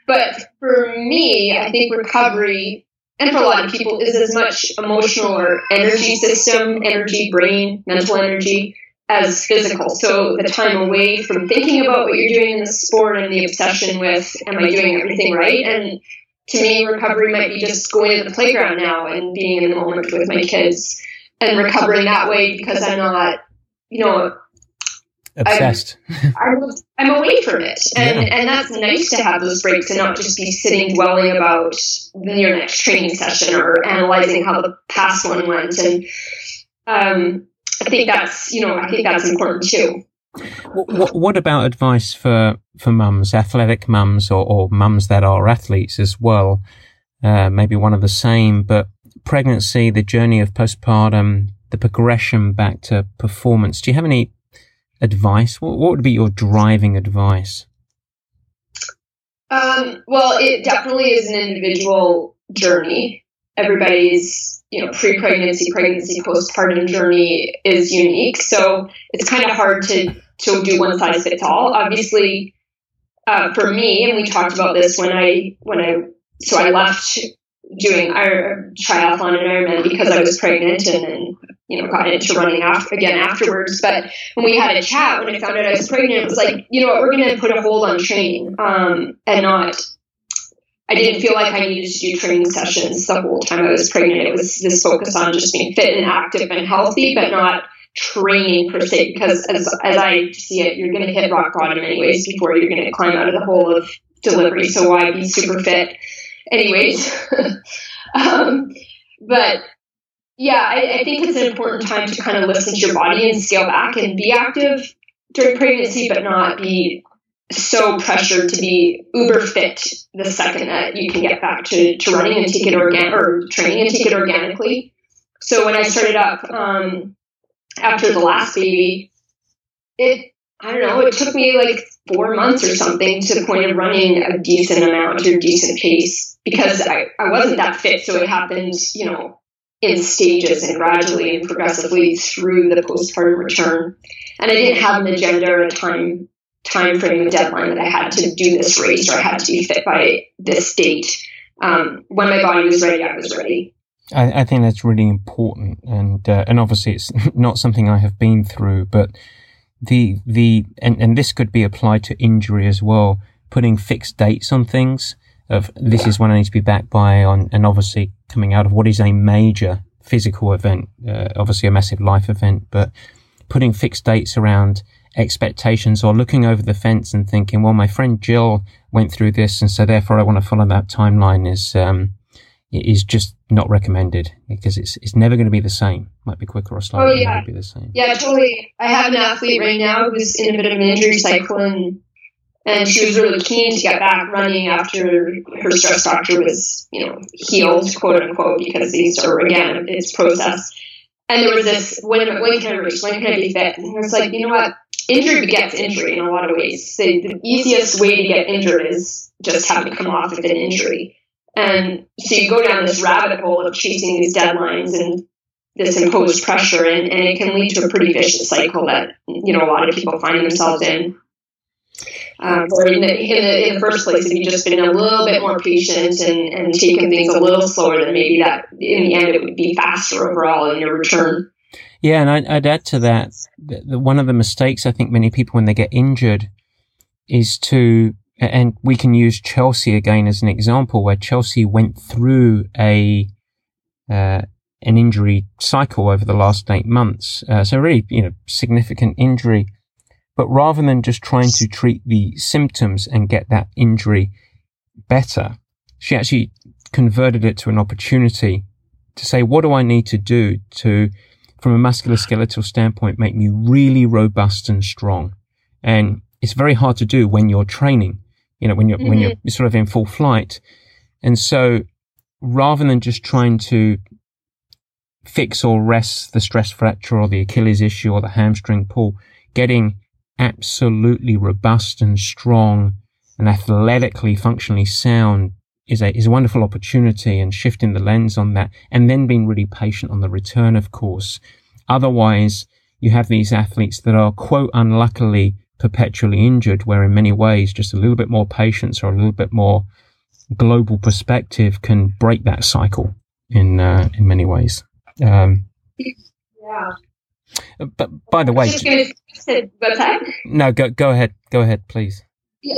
but for me, I think recovery, and for a lot of people, is as much emotional or energy system, energy, brain, mental energy as physical. So the time away from thinking about what you're doing in the sport and the obsession with, am I doing everything right? And to me, recovery might be just going to the playground now and being in the moment with my kids and recovering that way because I'm not, you know, obsessed. I'm, I'm, away from it, and yeah. and that's nice to have those breaks and not just be sitting dwelling about your next training session or analyzing how the past one went. And um, I think that's you know I think that's important too. What, what about advice for for mums, athletic mums, or, or mums that are athletes as well? Uh, maybe one of the same, but pregnancy, the journey of postpartum, the progression back to performance. Do you have any advice? What, what would be your driving advice? Um, well, it definitely is an individual journey. Everybody's you know, pre-pregnancy, pregnancy, postpartum journey is unique. So it's kind of hard to to do one size fits all. Obviously, uh, for me, and we talked about this when I when I so I left doing our triathlon and Ironman because I was pregnant and then you know got into running after, again afterwards. But when we had a chat when I found out I was pregnant, it was like you know what we're going to put a hold on training um, and not I didn't feel like I needed to do training sessions the whole time I was pregnant. It was this focus on just being fit and active and healthy, but not training per se. Because as, as I see it, you're going to hit rock bottom anyways before you're going to climb out of the hole of delivery. So why be super fit, anyways? um, but yeah, I, I think it's an important time to kind of listen to your body and scale back and be active during pregnancy, but not be so pressured to be uber fit the second that you can get back to, to running and take it organ or training and take it organically. So when I started up um, after the last baby, it I don't know, it took me like four months or something to the point of running a decent amount or decent pace because I, I wasn't that fit. So it happened, you know, in stages and gradually and progressively through the postpartum return. And I didn't have an agenda or a time time frame, a deadline that I had to do this race or I had to be fit by this date. Um, when my body was ready, I was ready. I, I think that's really important, and uh, and obviously it's not something I have been through, but the the and, and this could be applied to injury as well. Putting fixed dates on things of this is when I need to be back by on, and obviously coming out of what is a major physical event, uh, obviously a massive life event, but putting fixed dates around expectations or looking over the fence and thinking, well, my friend Jill went through this, and so therefore I want to follow that timeline is um, is just not recommended because it's it's never going to be the same. Might be quicker or slower. Oh yeah, be the same. Yeah, totally. I have an athlete right now who's in a bit of an injury cycle, and and she was really keen to get back running after her stress fracture was you know healed, quote unquote, because these are again it's process. And there was this when when can I reach? When can I be fit? And it's like you know what injury begets injury in a lot of ways. The, the easiest way to get injured is just having to come off of an injury. And so you go down this rabbit hole of chasing these deadlines and this imposed pressure, and, and it can lead to a pretty vicious cycle that you know a lot of people find themselves in. Um, or in the, in, the, in the first place, if you just been a little bit more patient and, and taken things a little slower, then maybe that in the end it would be faster overall in your return. Yeah, and I'd, add to that, that one of the mistakes I think many people when they get injured is to and we can use Chelsea again as an example where Chelsea went through a uh, an injury cycle over the last eight months. Uh, so really, you know, significant injury. But rather than just trying to treat the symptoms and get that injury better, she actually converted it to an opportunity to say, what do I need to do to, from a musculoskeletal standpoint, make me really robust and strong? And it's very hard to do when you're training you know, when you're, mm-hmm. when you're sort of in full flight. And so rather than just trying to fix or rest the stress fracture or the Achilles issue or the hamstring pull, getting absolutely robust and strong and athletically, functionally sound is a, is a wonderful opportunity and shifting the lens on that and then being really patient on the return, of course. Otherwise, you have these athletes that are quote unluckily perpetually injured, where in many ways just a little bit more patience or a little bit more global perspective can break that cycle in uh, in many ways. Um, yeah. But by the way, no, go go ahead, go ahead, please.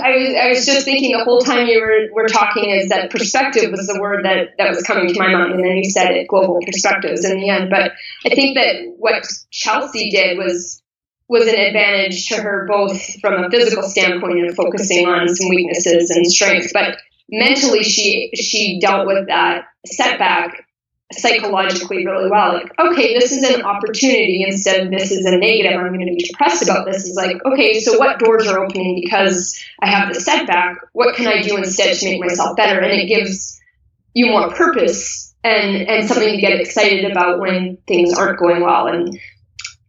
I was I was just thinking the whole time you were were talking is that perspective was the word that that was coming to my mind, and then you said it, global perspectives in the end. But I think that what Chelsea did was was an advantage to her both from a physical standpoint and focusing on some weaknesses and strengths, but mentally she she dealt with that setback psychologically really well. Like, okay, this is an opportunity instead of this is a negative. I'm going to be depressed about this. Is like, okay, so what doors are opening because I have the setback? What can I do instead to make myself better? And it gives you more purpose and and something to get excited about when things aren't going well. And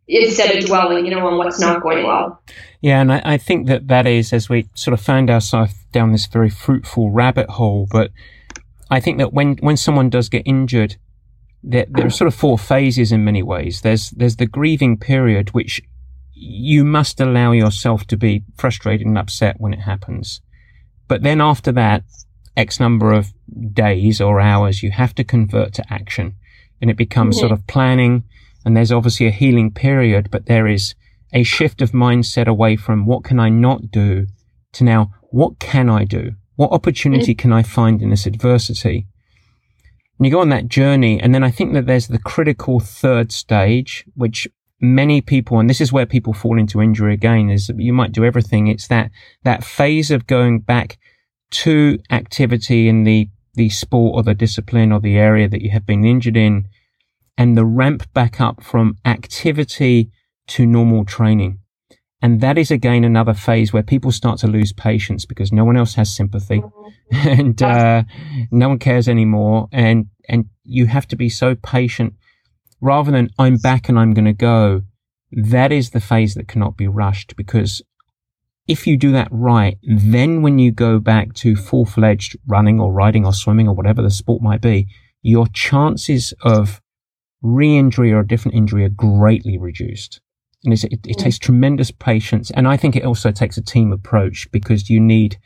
instead of dwelling, you know, on what's not going well. Yeah, and I, I, think that that is as we sort of found ourselves down this very fruitful rabbit hole. But I think that when when someone does get injured, there, there are sort of four phases in many ways. There's there's the grieving period, which you must allow yourself to be frustrated and upset when it happens. But then after that, X number of days or hours, you have to convert to action. And it becomes mm-hmm. sort of planning, and there's obviously a healing period, but there is a shift of mindset away from what can I not do to now, what can I do? What opportunity can I find in this adversity? And you go on that journey. And then I think that there's the critical third stage, which many people, and this is where people fall into injury again, is you might do everything. It's that, that phase of going back to activity in the, the sport or the discipline or the area that you have been injured in and the ramp back up from activity to normal training. And that is again another phase where people start to lose patience because no one else has sympathy and, uh, no one cares anymore. And, and you have to be so patient rather than I'm back and I'm going to go. That is the phase that cannot be rushed because if you do that right, then when you go back to full fledged running or riding or swimming or whatever the sport might be, your chances of re-injury or a different injury are greatly reduced. And it, it, it takes tremendous patience. And I think it also takes a team approach because you need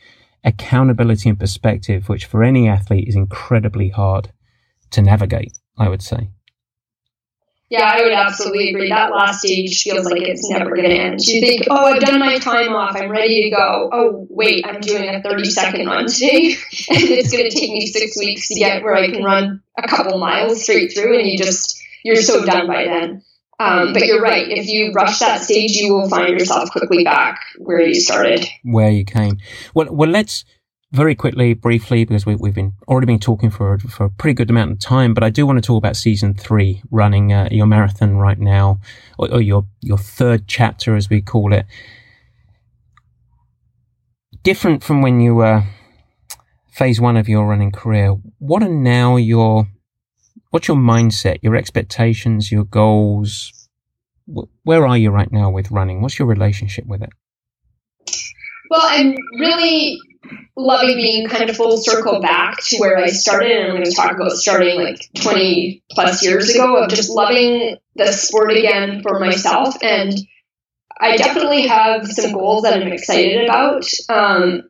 accountability and perspective, which for any athlete is incredibly hard to navigate, I would say. Yeah, I would absolutely agree. That last stage feels like it's never going to end. You think, oh, I've done my time off. I'm ready to go. Oh, wait, I'm doing a 30 second run today. and it's going to take me six weeks to get where I can run a couple miles straight through. And you just, you're so done by then. Um, but you're right. If you rush that stage, you will find yourself quickly back where you started. Where you came. Well, well, let's very quickly, briefly, because we, have been already been talking for for a pretty good amount of time. But I do want to talk about season three, running uh, your marathon right now, or, or your your third chapter, as we call it. Different from when you were phase one of your running career. What are now your what's your mindset, your expectations, your goals? Where are you right now with running? What's your relationship with it? Well, I'm really loving being kind of full circle back to where I started. And I'm going to talk about starting like 20 plus years ago of just loving the sport again for myself. And I definitely have some goals that I'm excited about. Um,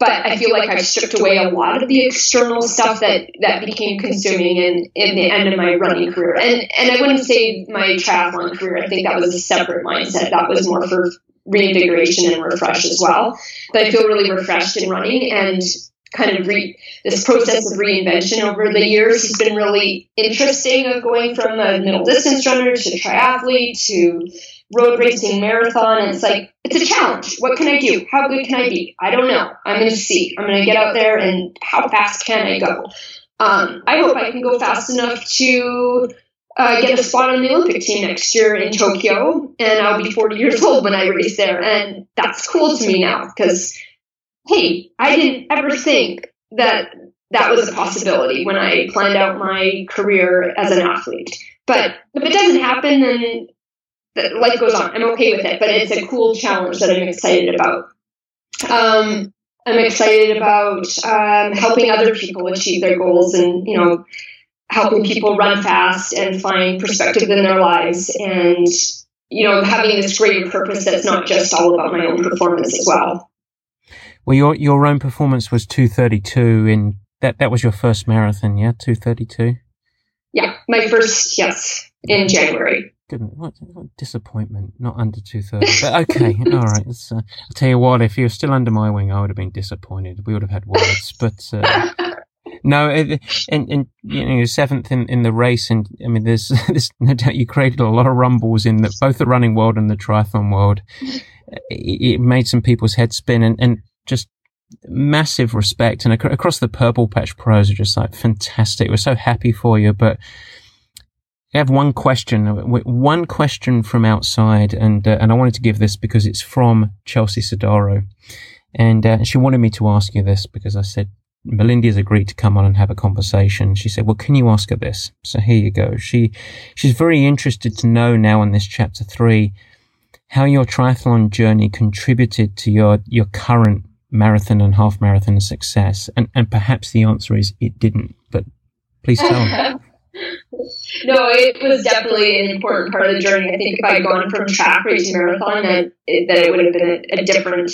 but I feel like I've stripped away a lot of the external stuff that, that became consuming in, in the end of my running career. And and I wouldn't say my triathlon career. I think that was a separate mindset. That was more for reinvigoration and refresh as well. But I feel really refreshed in running and kind of re- this process of reinvention over the years has been really interesting of going from a middle distance runner to triathlete to road racing marathon and it's like it's a challenge. What can i do? How good can i be? I don't know. I'm going to see. I'm going to get out there and how fast can i go? Um, i hope i can go fast enough to uh, get a spot on the olympic team next year in tokyo and i'll be 40 years old when i race there and that's cool to me now because hey i didn't ever think that that was a possibility when i planned out my career as an athlete. But if it doesn't happen then life goes on. I'm okay with it, but it's a cool challenge that I'm excited about. Um, I'm excited about um, helping other people achieve their goals and, you know, helping people run fast and find perspective in their lives and, you know, having this greater purpose that's not just all about my own performance as well. Well, your your own performance was 232 in that that was your first marathon, yeah, 232. Yeah, my first, yes, in January goodness, what, what disappointment! Not under two thirty, but okay, all right. Uh, I'll tell you what. If you were still under my wing, I would have been disappointed. We would have had words, but uh, no. and, and you know, seventh in, in the race, and I mean, there's this. No doubt, you created a lot of rumbles in the, both the running world and the triathlon world. It, it made some people's heads spin, and, and just massive respect. And ac- across the Purple Patch Pros are just like fantastic. We're so happy for you, but I have one question, one question from outside, and uh, and I wanted to give this because it's from Chelsea Sodaro, and uh, she wanted me to ask you this because I said Malindi has agreed to come on and have a conversation. She said, "Well, can you ask her this?" So here you go. She she's very interested to know now in this chapter three how your triathlon journey contributed to your your current marathon and half marathon success, and and perhaps the answer is it didn't. But please tell me. no, it was definitely an important part of the journey. I think if I'd gone from track race to marathon, that it would have been a, a, different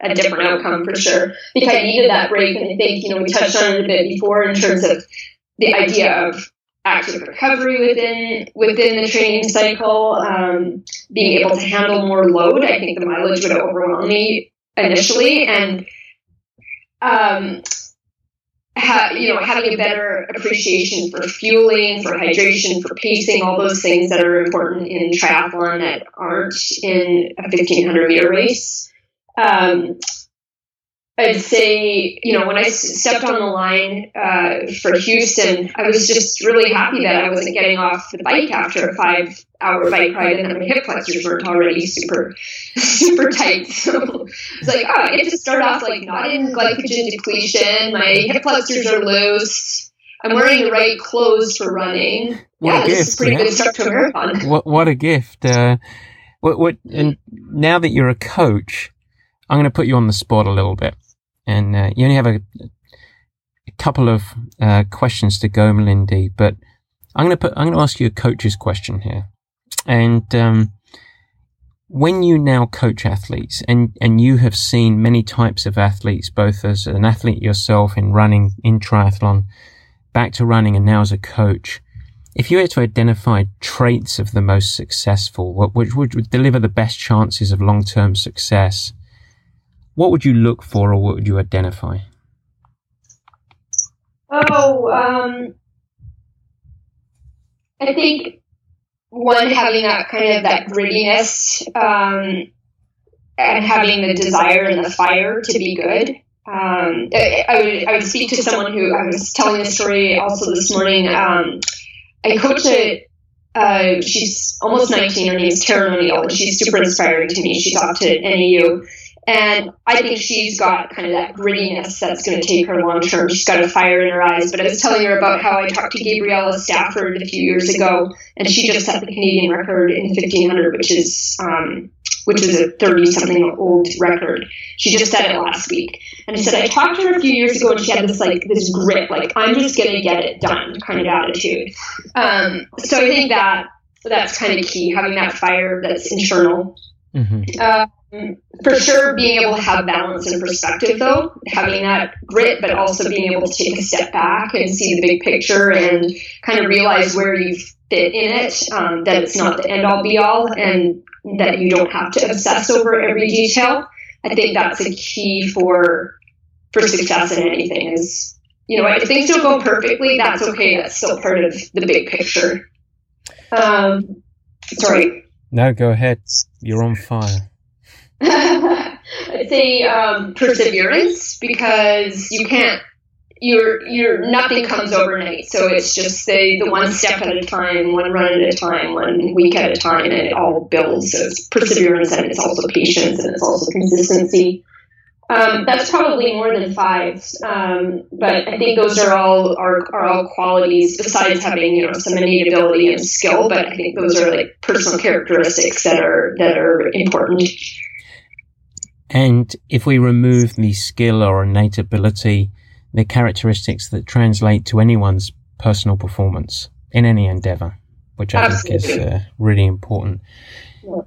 a different outcome for sure. Because I needed that break, and I think you know we touched on it a bit before in terms of the idea of active recovery within within the training cycle, um, being able to handle more load. I think the mileage would overwhelm me initially, and um, you know, having a better appreciation for fueling, for hydration, for pacing, all those things that are important in triathlon that aren't in a 1500 meter race. Um, I'd say, you know, when I stepped on the line uh, for Houston, I was just really happy that I wasn't getting off the bike after a five hour bike ride and that my hip flexors weren't already super, super tight. So it's like, oh, I get to start off like not in glycogen depletion. My hip flexors are loose. I'm wearing the right clothes for running. What yeah, a gift, this is pretty yeah. good start to a marathon. What what a gift! Uh, what what? And now that you're a coach, I'm going to put you on the spot a little bit and uh, you only have a, a couple of uh, questions to go, Malindi. But I'm going to put I'm going to ask you a coach's question here, and um, when you now coach athletes, and and you have seen many types of athletes, both as an athlete yourself in running, in triathlon, back to running, and now as a coach. If you were to identify traits of the most successful, what which would deliver the best chances of long-term success, what would you look for or what would you identify? Oh, um, I think one having that kind of that grittiness um, and having the desire and the fire to be good. Um, I, I, would I would speak to someone who I was telling a story also this morning. Um, I coach a uh, she's almost 19. Her name's Taryn O'Neill, and she's super inspiring to me. She's off to NAU. And I think she's got kind of that grittiness that's going to take her long term. She's got a fire in her eyes. But I was telling her about how I talked to Gabriela Stafford a few years ago, and she just set the Canadian record in 1500, which is um, which is a 30 something old record. She just said it last week. And I said, I talked to her a few years ago and she had this like this grit, like I'm just gonna get it done kind of attitude. Um, so I think that that's kind of key, having that fire that's internal. Mm-hmm. Um, for sure, being able to have balance and perspective, though, having that grit, but also being able to take a step back and see the big picture and kind of realize where you fit in it, um, that it's not the end all be all, and that you don't have to obsess over every detail. I think that's a key for for success in anything. Is you know, if things don't go perfectly, that's okay. That's still part of the big picture. Um, sorry. No, go ahead. You're on fire. I'd say um, perseverance because you can't. You're, you're nothing comes overnight, so it's just the, the one step at a time, one run at a time, one week at a time, and it all builds. So it's perseverance, and it's also patience, and it's also consistency. Um, that's probably more than five, um, but I think those are all are, are all qualities besides having you know some innate ability and skill. But I think those are like personal characteristics that are that are important. And if we remove the skill or innate ability, the characteristics that translate to anyone's personal performance in any endeavor, which I Absolutely. think is uh, really important. Yeah.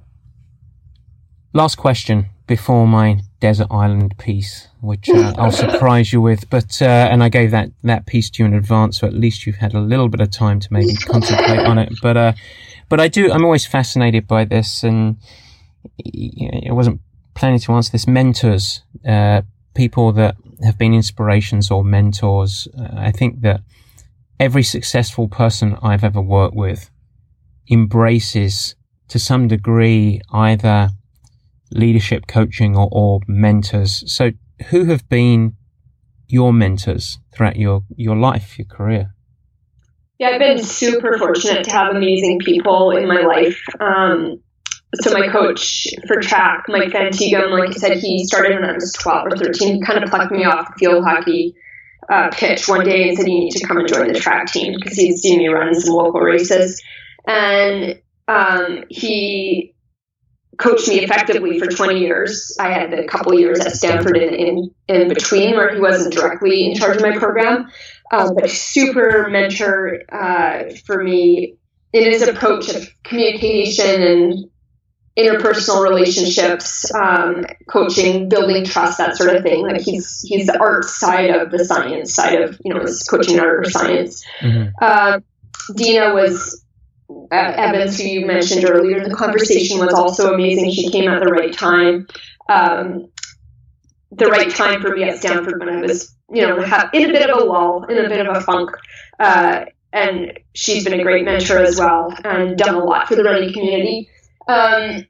Last question before my desert island piece, which uh, I'll surprise you with. But uh, and I gave that that piece to you in advance, so at least you've had a little bit of time to maybe contemplate on it. But uh, but I do. I'm always fascinated by this, and it wasn't planning to answer this. Mentors, uh, people that have been inspirations or mentors. Uh, I think that every successful person I've ever worked with embraces to some degree either leadership coaching or, or mentors. So who have been your mentors throughout your, your life, your career? Yeah, I've been super fortunate to have amazing people in my life. Um, so my coach for track, Mike Van Tighem, like I said, he started when I was 12 or 13. He kind of plucked me off the field hockey uh, pitch one day and said, you need to come and join the track team because he'd seen me run some local races. And um, he coached me effectively for 20 years. I had a couple years at Stanford in, in, in between where he wasn't directly in charge of my program, um, but super mentor uh, for me in his approach of communication and interpersonal relationships, um, coaching, building trust, that sort of thing. Like he's he's the art side of the science side of you know his coaching art or science. Mm-hmm. Uh, Dena was uh, Evans, who you mentioned earlier in the conversation, was also amazing. She came at the right time, um, the right time for me at Stanford when I was, you know, in a bit of a lull, in a bit of a funk. Uh, and she's been a great mentor as well and done a lot for the running community. Um,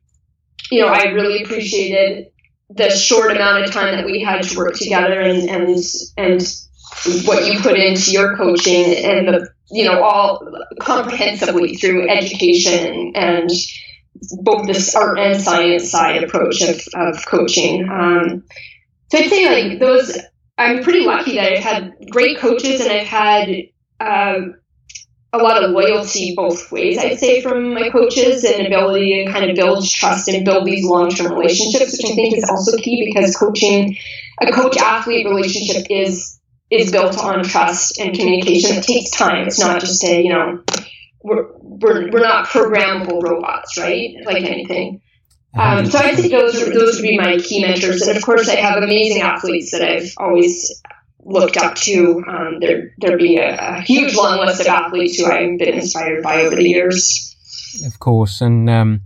you know, I really appreciated the short amount of time that we had to work together and and and what you put into your coaching and the you know, all comprehensively through education and both this art and science side approach of, of coaching. Um, so I'd say like those, I'm pretty lucky that I've had great coaches and I've had um, a lot of loyalty both ways, I'd say, from my coaches and ability to kind of build trust and build these long term relationships, which I think is also key because coaching, a coach athlete relationship is is built on trust and communication. It takes time. It's not just a, you know, we're, we're, we're not programmable robots, right? Like anything. Um, so I think those those would be my key mentors, and of course I have amazing athletes that I've always looked up to. Um, there there'd be a, a, huge long list of athletes who I've been inspired by over the years. Of course, and um,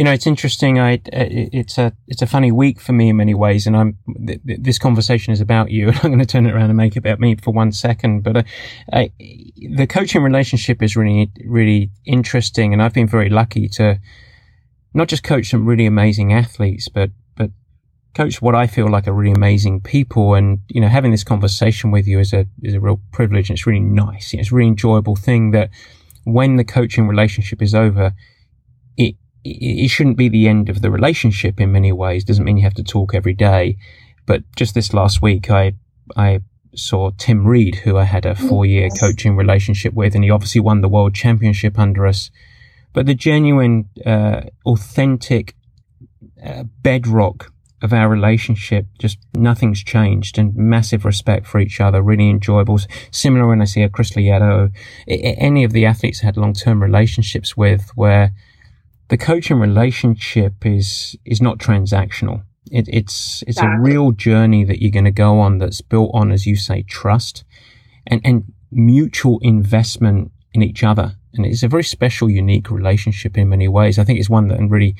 you know, it's interesting. I, it's a, it's a funny week for me in many ways. And I'm, th- this conversation is about you. And I'm going to turn it around and make it about me for one second. But, uh, I, the coaching relationship is really, really interesting. And I've been very lucky to not just coach some really amazing athletes, but coach what I feel like are really amazing people. And, you know, having this conversation with you is a, is a real privilege. And it's really nice. It's a really enjoyable thing that when the coaching relationship is over, it, it shouldn't be the end of the relationship in many ways. Doesn't mean you have to talk every day. But just this last week, I, I saw Tim Reed, who I had a four year coaching relationship with, and he obviously won the world championship under us. But the genuine, uh, authentic, uh, bedrock of our relationship. Just nothing's changed and massive respect for each other, really enjoyable. Similar when I see a Chris Lieto, any of the athletes I had long-term relationships with where the coaching relationship is, is not transactional. It, it's, it's a real journey that you're going to go on that's built on, as you say, trust and, and mutual investment in each other. And it's a very special, unique relationship in many ways. I think it's one that really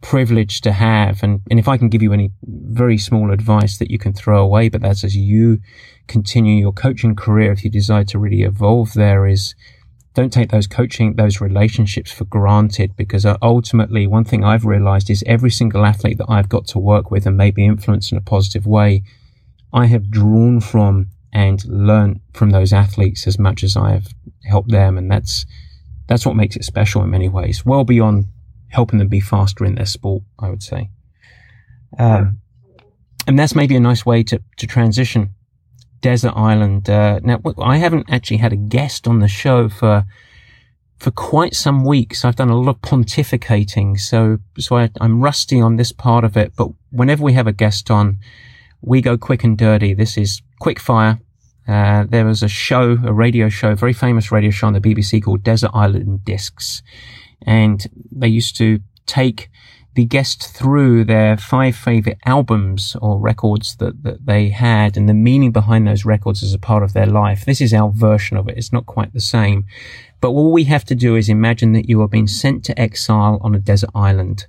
privileged to have. And, and if I can give you any very small advice that you can throw away, but that's as you continue your coaching career, if you decide to really evolve there is don't take those coaching, those relationships for granted because uh, ultimately one thing I've realized is every single athlete that I've got to work with and maybe influence in a positive way, I have drawn from and learn from those athletes as much as I have helped them. And that's, that's what makes it special in many ways, well beyond helping them be faster in their sport, I would say. Um, and that's maybe a nice way to, to transition. Desert Island. Uh, now, I haven't actually had a guest on the show for for quite some weeks. I've done a lot of pontificating, so so I, I'm rusty on this part of it. But whenever we have a guest on, we go quick and dirty. This is quick fire. Uh, there was a show, a radio show, a very famous radio show on the BBC called Desert Island Discs. And they used to take the guest through their five favorite albums or records that, that they had and the meaning behind those records as a part of their life. This is our version of it. It's not quite the same. But all we have to do is imagine that you are being sent to exile on a desert island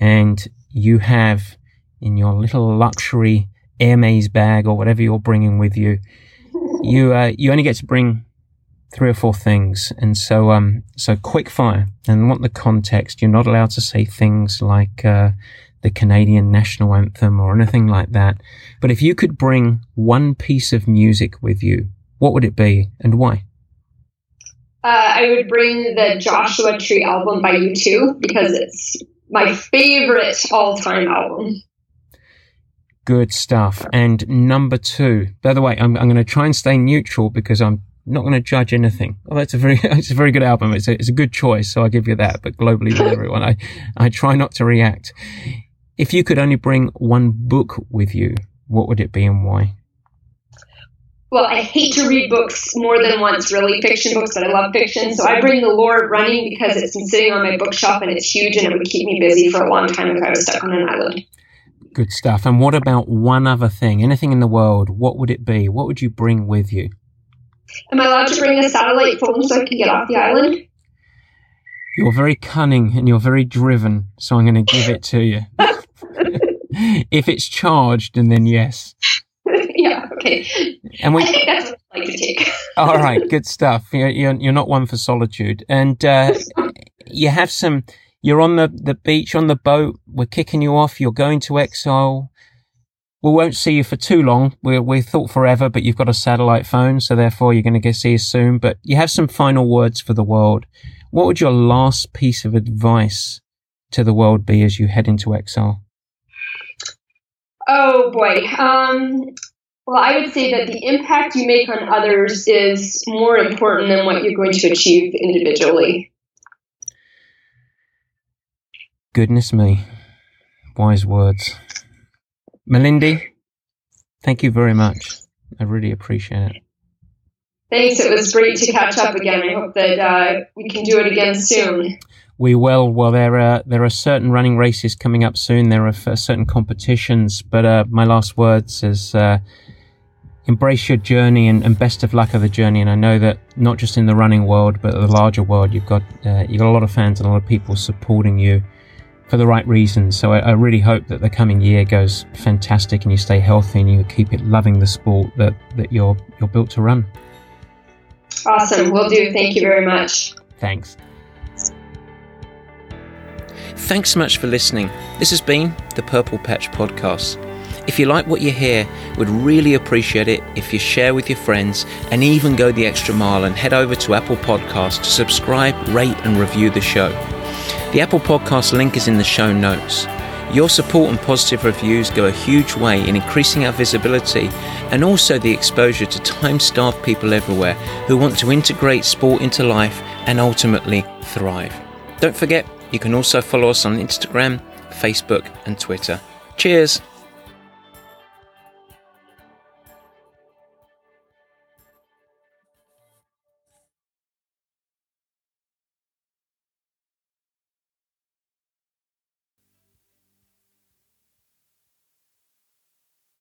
and you have in your little luxury Hermes bag or whatever you're bringing with you, you uh, you only get to bring three or four things, and so um so quick fire. And want the context? You're not allowed to say things like uh, the Canadian national anthem or anything like that. But if you could bring one piece of music with you, what would it be, and why? Uh, I would bring the Joshua Tree album by U2 because it's my favorite all-time album. Good stuff. And number two, by the way, I'm, I'm going to try and stay neutral because I'm not going to judge anything. Oh, that's a very, it's a very good album. It's a, it's a good choice. So I give you that. But globally with everyone, I, I try not to react. If you could only bring one book with you, what would it be and why? Well, I hate to read books more than once, really, fiction books, but I love fiction. So I bring The Lord Running because it's been sitting on my bookshelf and it's huge and it would keep me busy for a long time if I was stuck on an island. Good stuff. And what about one other thing? Anything in the world? What would it be? What would you bring with you? Am I allowed to bring a satellite phone so I can get off the island? You're very cunning and you're very driven, so I'm going to give it to you. if it's charged, and then yes. yeah, okay. And we, I think that's what I'd like to take. all right, good stuff. You're, you're, you're not one for solitude. And uh, you have some you're on the, the beach, on the boat. We're kicking you off. You're going to exile. We won't see you for too long. We we thought forever, but you've got a satellite phone, so therefore you're going to get see us soon. But you have some final words for the world. What would your last piece of advice to the world be as you head into exile? Oh boy. Um, well, I would say that the impact you make on others is more important than what you're going to achieve individually. Goodness me. Wise words. Malindi, thank you very much. I really appreciate it. Thanks. It was great to catch up again. I hope that uh, we can do it again soon. We will. Well, there are there are certain running races coming up soon. There are certain competitions, but uh, my last words is uh, embrace your journey and, and, best of luck of the journey. And I know that not just in the running world, but the larger world, you've got uh, you've got a lot of fans and a lot of people supporting you for the right reasons. So I, I, really hope that the coming year goes fantastic and you stay healthy and you keep it loving the sport that, that you're you're built to run. Awesome. Will do. Thank you very much. Thanks. Thanks so much for listening. This has been the Purple Patch Podcast. If you like what you hear, we'd really appreciate it if you share with your friends and even go the extra mile and head over to Apple Podcasts to subscribe, rate, and review the show. The Apple Podcast link is in the show notes. Your support and positive reviews go a huge way in increasing our visibility and also the exposure to time starved people everywhere who want to integrate sport into life and ultimately thrive. Don't forget, you can also follow us on Instagram, Facebook, and Twitter. Cheers!